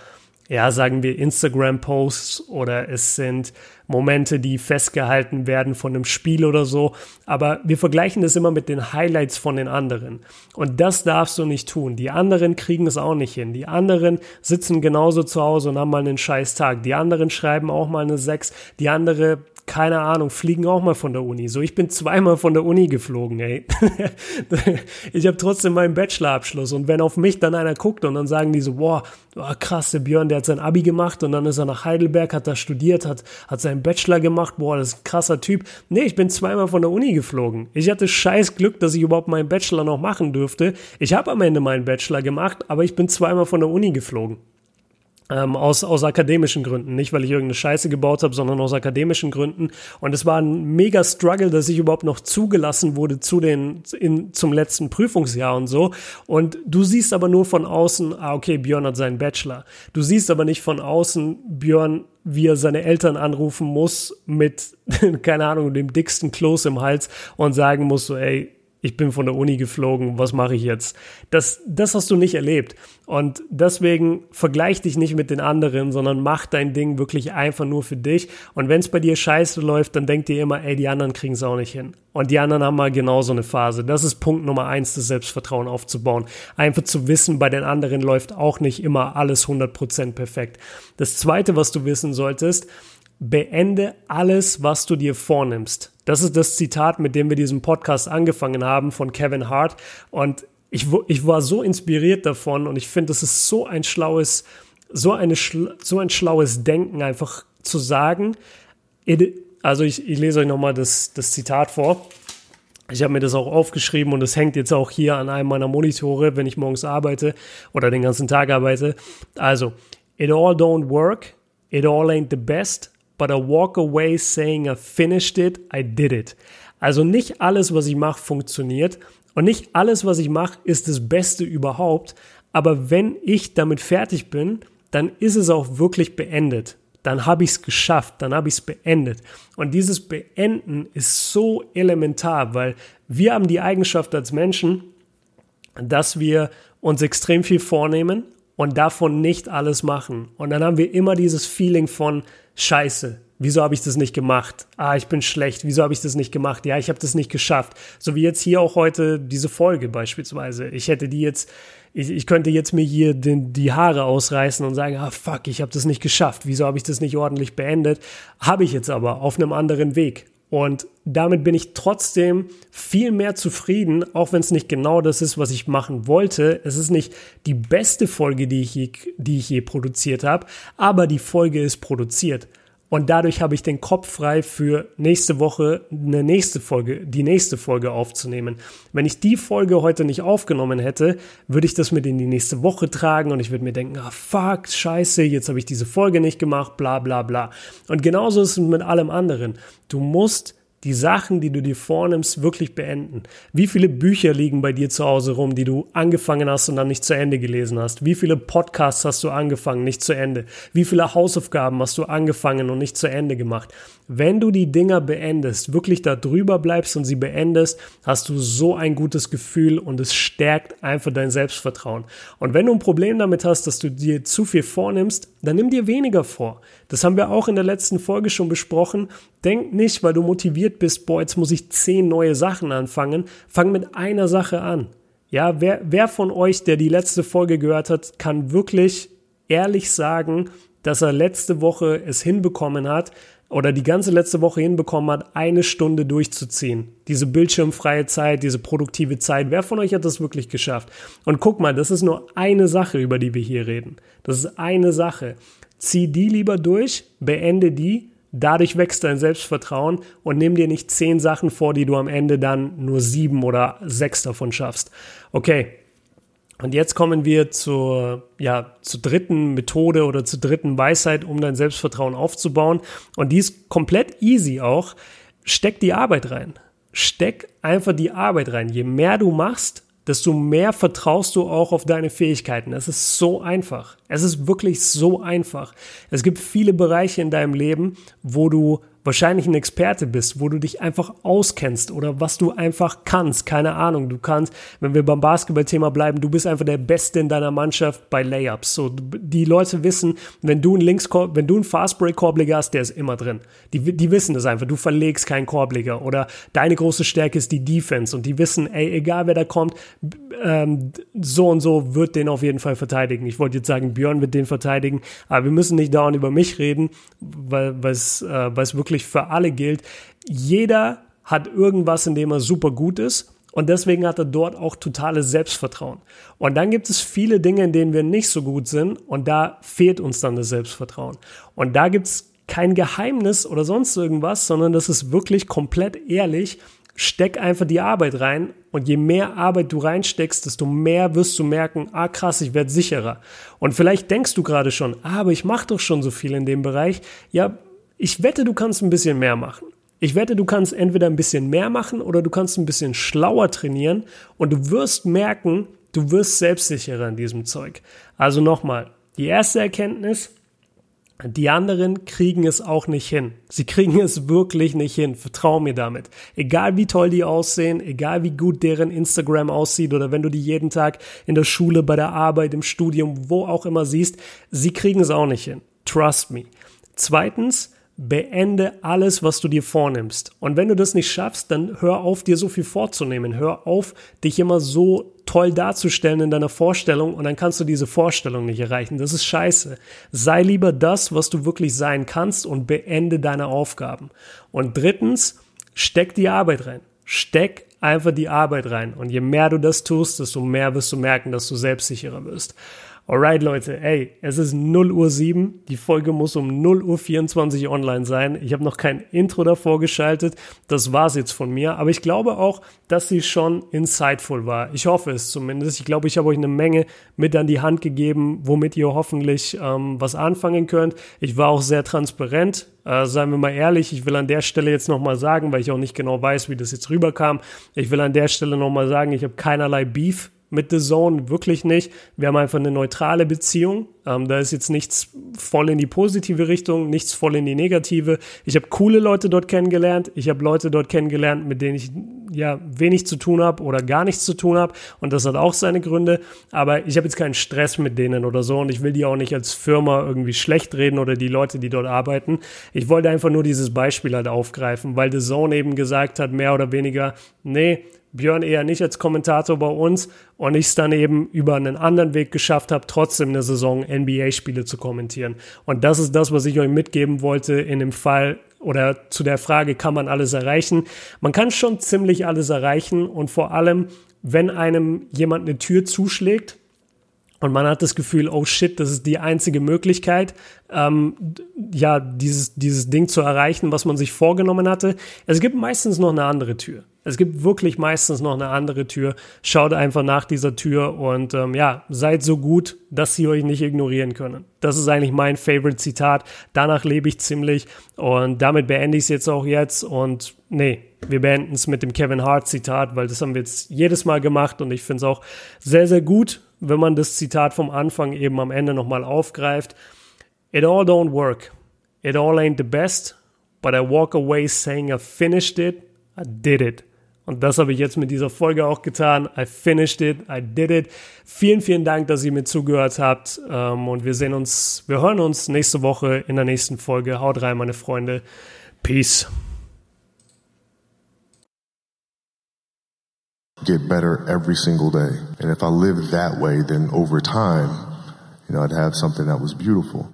ja, sagen wir Instagram-Posts oder es sind Momente, die festgehalten werden von einem Spiel oder so. Aber wir vergleichen das immer mit den Highlights von den anderen. Und das darfst du nicht tun. Die anderen kriegen es auch nicht hin. Die anderen sitzen genauso zu Hause und haben mal einen scheiß Tag. Die anderen schreiben auch mal eine 6. Die andere keine Ahnung, fliegen auch mal von der Uni. So, ich bin zweimal von der Uni geflogen, ey. ich habe trotzdem meinen Bachelorabschluss und wenn auf mich dann einer guckt und dann sagen die so, boah, oh, krass, der Björn, der hat sein Abi gemacht und dann ist er nach Heidelberg, hat da studiert, hat, hat seinen Bachelor gemacht, boah, das ist ein krasser Typ. Nee, ich bin zweimal von der Uni geflogen. Ich hatte scheiß Glück, dass ich überhaupt meinen Bachelor noch machen dürfte. Ich habe am Ende meinen Bachelor gemacht, aber ich bin zweimal von der Uni geflogen. Ähm, aus, aus akademischen Gründen. Nicht, weil ich irgendeine Scheiße gebaut habe, sondern aus akademischen Gründen. Und es war ein mega Struggle, dass ich überhaupt noch zugelassen wurde zu den, in, zum letzten Prüfungsjahr und so. Und du siehst aber nur von außen, ah, okay, Björn hat seinen Bachelor. Du siehst aber nicht von außen, Björn, wie er seine Eltern anrufen muss mit, keine Ahnung, dem dicksten Kloß im Hals und sagen muss so, ey, ich bin von der Uni geflogen, was mache ich jetzt? Das, das hast du nicht erlebt. Und deswegen vergleich dich nicht mit den anderen, sondern mach dein Ding wirklich einfach nur für dich. Und wenn es bei dir scheiße läuft, dann denk dir immer, ey, die anderen kriegen es auch nicht hin. Und die anderen haben mal genauso eine Phase. Das ist Punkt Nummer eins, das Selbstvertrauen aufzubauen. Einfach zu wissen, bei den anderen läuft auch nicht immer alles 100% perfekt. Das zweite, was du wissen solltest, beende alles, was du dir vornimmst. Das ist das Zitat, mit dem wir diesen Podcast angefangen haben von Kevin Hart. Und ich, ich war so inspiriert davon und ich finde, das ist so ein schlaues, so, eine, so ein schlaues Denken, einfach zu sagen. Also ich, ich lese euch nochmal das, das Zitat vor. Ich habe mir das auch aufgeschrieben und es hängt jetzt auch hier an einem meiner Monitore, wenn ich morgens arbeite oder den ganzen Tag arbeite. Also, it all don't work, it all ain't the best, but I walk away saying I finished it, I did it. Also nicht alles, was ich mache, funktioniert und nicht alles, was ich mache, ist das Beste überhaupt. Aber wenn ich damit fertig bin, dann ist es auch wirklich beendet. Dann habe ich es geschafft, dann habe ich es beendet. Und dieses Beenden ist so elementar, weil wir haben die Eigenschaft als Menschen, dass wir uns extrem viel vornehmen und davon nicht alles machen. Und dann haben wir immer dieses Feeling von, Scheiße, wieso habe ich das nicht gemacht? Ah, ich bin schlecht, wieso habe ich das nicht gemacht? Ja, ich habe das nicht geschafft. So wie jetzt hier auch heute diese Folge beispielsweise. Ich hätte die jetzt, ich, ich könnte jetzt mir hier den, die Haare ausreißen und sagen, ah fuck, ich habe das nicht geschafft. Wieso habe ich das nicht ordentlich beendet? Habe ich jetzt aber auf einem anderen Weg. Und damit bin ich trotzdem viel mehr zufrieden, auch wenn es nicht genau das ist, was ich machen wollte. Es ist nicht die beste Folge, die ich je, die ich je produziert habe, aber die Folge ist produziert. Und dadurch habe ich den Kopf frei für nächste Woche eine nächste Folge, die nächste Folge aufzunehmen. Wenn ich die Folge heute nicht aufgenommen hätte, würde ich das mit in die nächste Woche tragen und ich würde mir denken, ah fuck, scheiße, jetzt habe ich diese Folge nicht gemacht, bla bla bla. Und genauso ist es mit allem anderen. Du musst die Sachen, die du dir vornimmst, wirklich beenden. Wie viele Bücher liegen bei dir zu Hause rum, die du angefangen hast und dann nicht zu Ende gelesen hast? Wie viele Podcasts hast du angefangen, nicht zu Ende? Wie viele Hausaufgaben hast du angefangen und nicht zu Ende gemacht? Wenn du die Dinger beendest, wirklich da drüber bleibst und sie beendest, hast du so ein gutes Gefühl und es stärkt einfach dein Selbstvertrauen. Und wenn du ein Problem damit hast, dass du dir zu viel vornimmst, dann nimm dir weniger vor. Das haben wir auch in der letzten Folge schon besprochen. Denk nicht, weil du motiviert bist, boah, jetzt muss ich zehn neue Sachen anfangen. Fang mit einer Sache an. Ja, wer, wer von euch, der die letzte Folge gehört hat, kann wirklich ehrlich sagen, dass er letzte Woche es hinbekommen hat, oder die ganze letzte Woche hinbekommen hat, eine Stunde durchzuziehen. Diese bildschirmfreie Zeit, diese produktive Zeit. Wer von euch hat das wirklich geschafft? Und guck mal, das ist nur eine Sache, über die wir hier reden. Das ist eine Sache. Zieh die lieber durch, beende die, dadurch wächst dein Selbstvertrauen und nimm dir nicht zehn Sachen vor, die du am Ende dann nur sieben oder sechs davon schaffst. Okay, Und jetzt kommen wir zur, ja, zur dritten Methode oder zur dritten Weisheit, um dein Selbstvertrauen aufzubauen. Und die ist komplett easy auch. Steck die Arbeit rein. Steck einfach die Arbeit rein. Je mehr du machst, desto mehr vertraust du auch auf deine Fähigkeiten. Es ist so einfach. Es ist wirklich so einfach. Es gibt viele Bereiche in deinem Leben, wo du wahrscheinlich ein Experte bist, wo du dich einfach auskennst oder was du einfach kannst. Keine Ahnung. Du kannst, wenn wir beim Basketballthema bleiben, du bist einfach der Beste in deiner Mannschaft bei Layups. So, die Leute wissen, wenn du einen Linkskorb, wenn du einen Fastbreak Korbleger hast, der ist immer drin. Die, die wissen das einfach. Du verlegst keinen Korbleger oder deine große Stärke ist die Defense und die wissen, ey, egal wer da kommt, ähm, so und so wird den auf jeden Fall verteidigen. Ich wollte jetzt sagen, Björn wird den verteidigen, aber wir müssen nicht dauernd über mich reden, weil es äh, wirklich wirklich für alle gilt. Jeder hat irgendwas, in dem er super gut ist. Und deswegen hat er dort auch totales Selbstvertrauen. Und dann gibt es viele Dinge, in denen wir nicht so gut sind. Und da fehlt uns dann das Selbstvertrauen. Und da gibt es kein Geheimnis oder sonst irgendwas, sondern das ist wirklich komplett ehrlich. Steck einfach die Arbeit rein und je mehr Arbeit du reinsteckst, desto mehr wirst du merken, ah krass, ich werde sicherer. Und vielleicht denkst du gerade schon, ah, aber ich mache doch schon so viel in dem Bereich. Ja, ich wette, du kannst ein bisschen mehr machen. Ich wette, du kannst entweder ein bisschen mehr machen oder du kannst ein bisschen schlauer trainieren und du wirst merken, du wirst selbstsicherer in diesem Zeug. Also nochmal, die erste Erkenntnis, die anderen kriegen es auch nicht hin. Sie kriegen es wirklich nicht hin. Vertrau mir damit. Egal wie toll die aussehen, egal wie gut deren Instagram aussieht oder wenn du die jeden Tag in der Schule, bei der Arbeit, im Studium, wo auch immer siehst, sie kriegen es auch nicht hin. Trust me. Zweitens, beende alles, was du dir vornimmst. Und wenn du das nicht schaffst, dann hör auf, dir so viel vorzunehmen. Hör auf, dich immer so toll darzustellen in deiner Vorstellung und dann kannst du diese Vorstellung nicht erreichen. Das ist scheiße. Sei lieber das, was du wirklich sein kannst und beende deine Aufgaben. Und drittens, steck die Arbeit rein. Steck einfach die Arbeit rein. Und je mehr du das tust, desto mehr wirst du merken, dass du selbstsicherer wirst. Alright, Leute, ey, es ist 0 Uhr 7. Die Folge muss um 0 Uhr 24 online sein. Ich habe noch kein Intro davor geschaltet. Das war's jetzt von mir. Aber ich glaube auch, dass sie schon insightful war. Ich hoffe es zumindest. Ich glaube, ich habe euch eine Menge mit an die Hand gegeben, womit ihr hoffentlich ähm, was anfangen könnt. Ich war auch sehr transparent. Äh, seien wir mal ehrlich, ich will an der Stelle jetzt nochmal sagen, weil ich auch nicht genau weiß, wie das jetzt rüberkam. Ich will an der Stelle nochmal sagen, ich habe keinerlei Beef mit The Zone, wirklich nicht. Wir haben einfach eine neutrale Beziehung. Ähm, da ist jetzt nichts voll in die positive Richtung, nichts voll in die negative. Ich habe coole Leute dort kennengelernt. Ich habe Leute dort kennengelernt, mit denen ich ja wenig zu tun habe oder gar nichts zu tun habe. Und das hat auch seine Gründe. Aber ich habe jetzt keinen Stress mit denen oder so. Und ich will die auch nicht als Firma irgendwie schlecht reden oder die Leute, die dort arbeiten. Ich wollte einfach nur dieses Beispiel halt aufgreifen, weil The Zone eben gesagt hat, mehr oder weniger, nee, Björn eher nicht als Kommentator bei uns und ich es dann eben über einen anderen Weg geschafft habe, trotzdem eine Saison NBA-Spiele zu kommentieren. Und das ist das, was ich euch mitgeben wollte in dem Fall oder zu der Frage, kann man alles erreichen? Man kann schon ziemlich alles erreichen und vor allem, wenn einem jemand eine Tür zuschlägt, und man hat das Gefühl, oh shit, das ist die einzige Möglichkeit, ähm, ja, dieses, dieses Ding zu erreichen, was man sich vorgenommen hatte. Es gibt meistens noch eine andere Tür. Es gibt wirklich meistens noch eine andere Tür. Schaut einfach nach dieser Tür und ähm, ja, seid so gut, dass sie euch nicht ignorieren können. Das ist eigentlich mein Favorite Zitat. Danach lebe ich ziemlich und damit beende ich es jetzt auch jetzt und nee, wir beenden es mit dem Kevin Hart Zitat, weil das haben wir jetzt jedes Mal gemacht und ich finde es auch sehr, sehr gut, wenn man das Zitat vom Anfang eben am Ende nochmal aufgreift. It all don't work. It all ain't the best, but I walk away saying I finished it. I did it. Und das habe ich jetzt mit dieser Folge auch getan. I finished it, I did it. Vielen, vielen Dank, dass ihr mir zugehört habt. Ähm, und wir sehen uns, wir hören uns nächste Woche in der nächsten Folge. Haut rein, meine Freunde. Peace. Get better every single day. And if I lived that way, then over time, you know, I'd have something that was beautiful.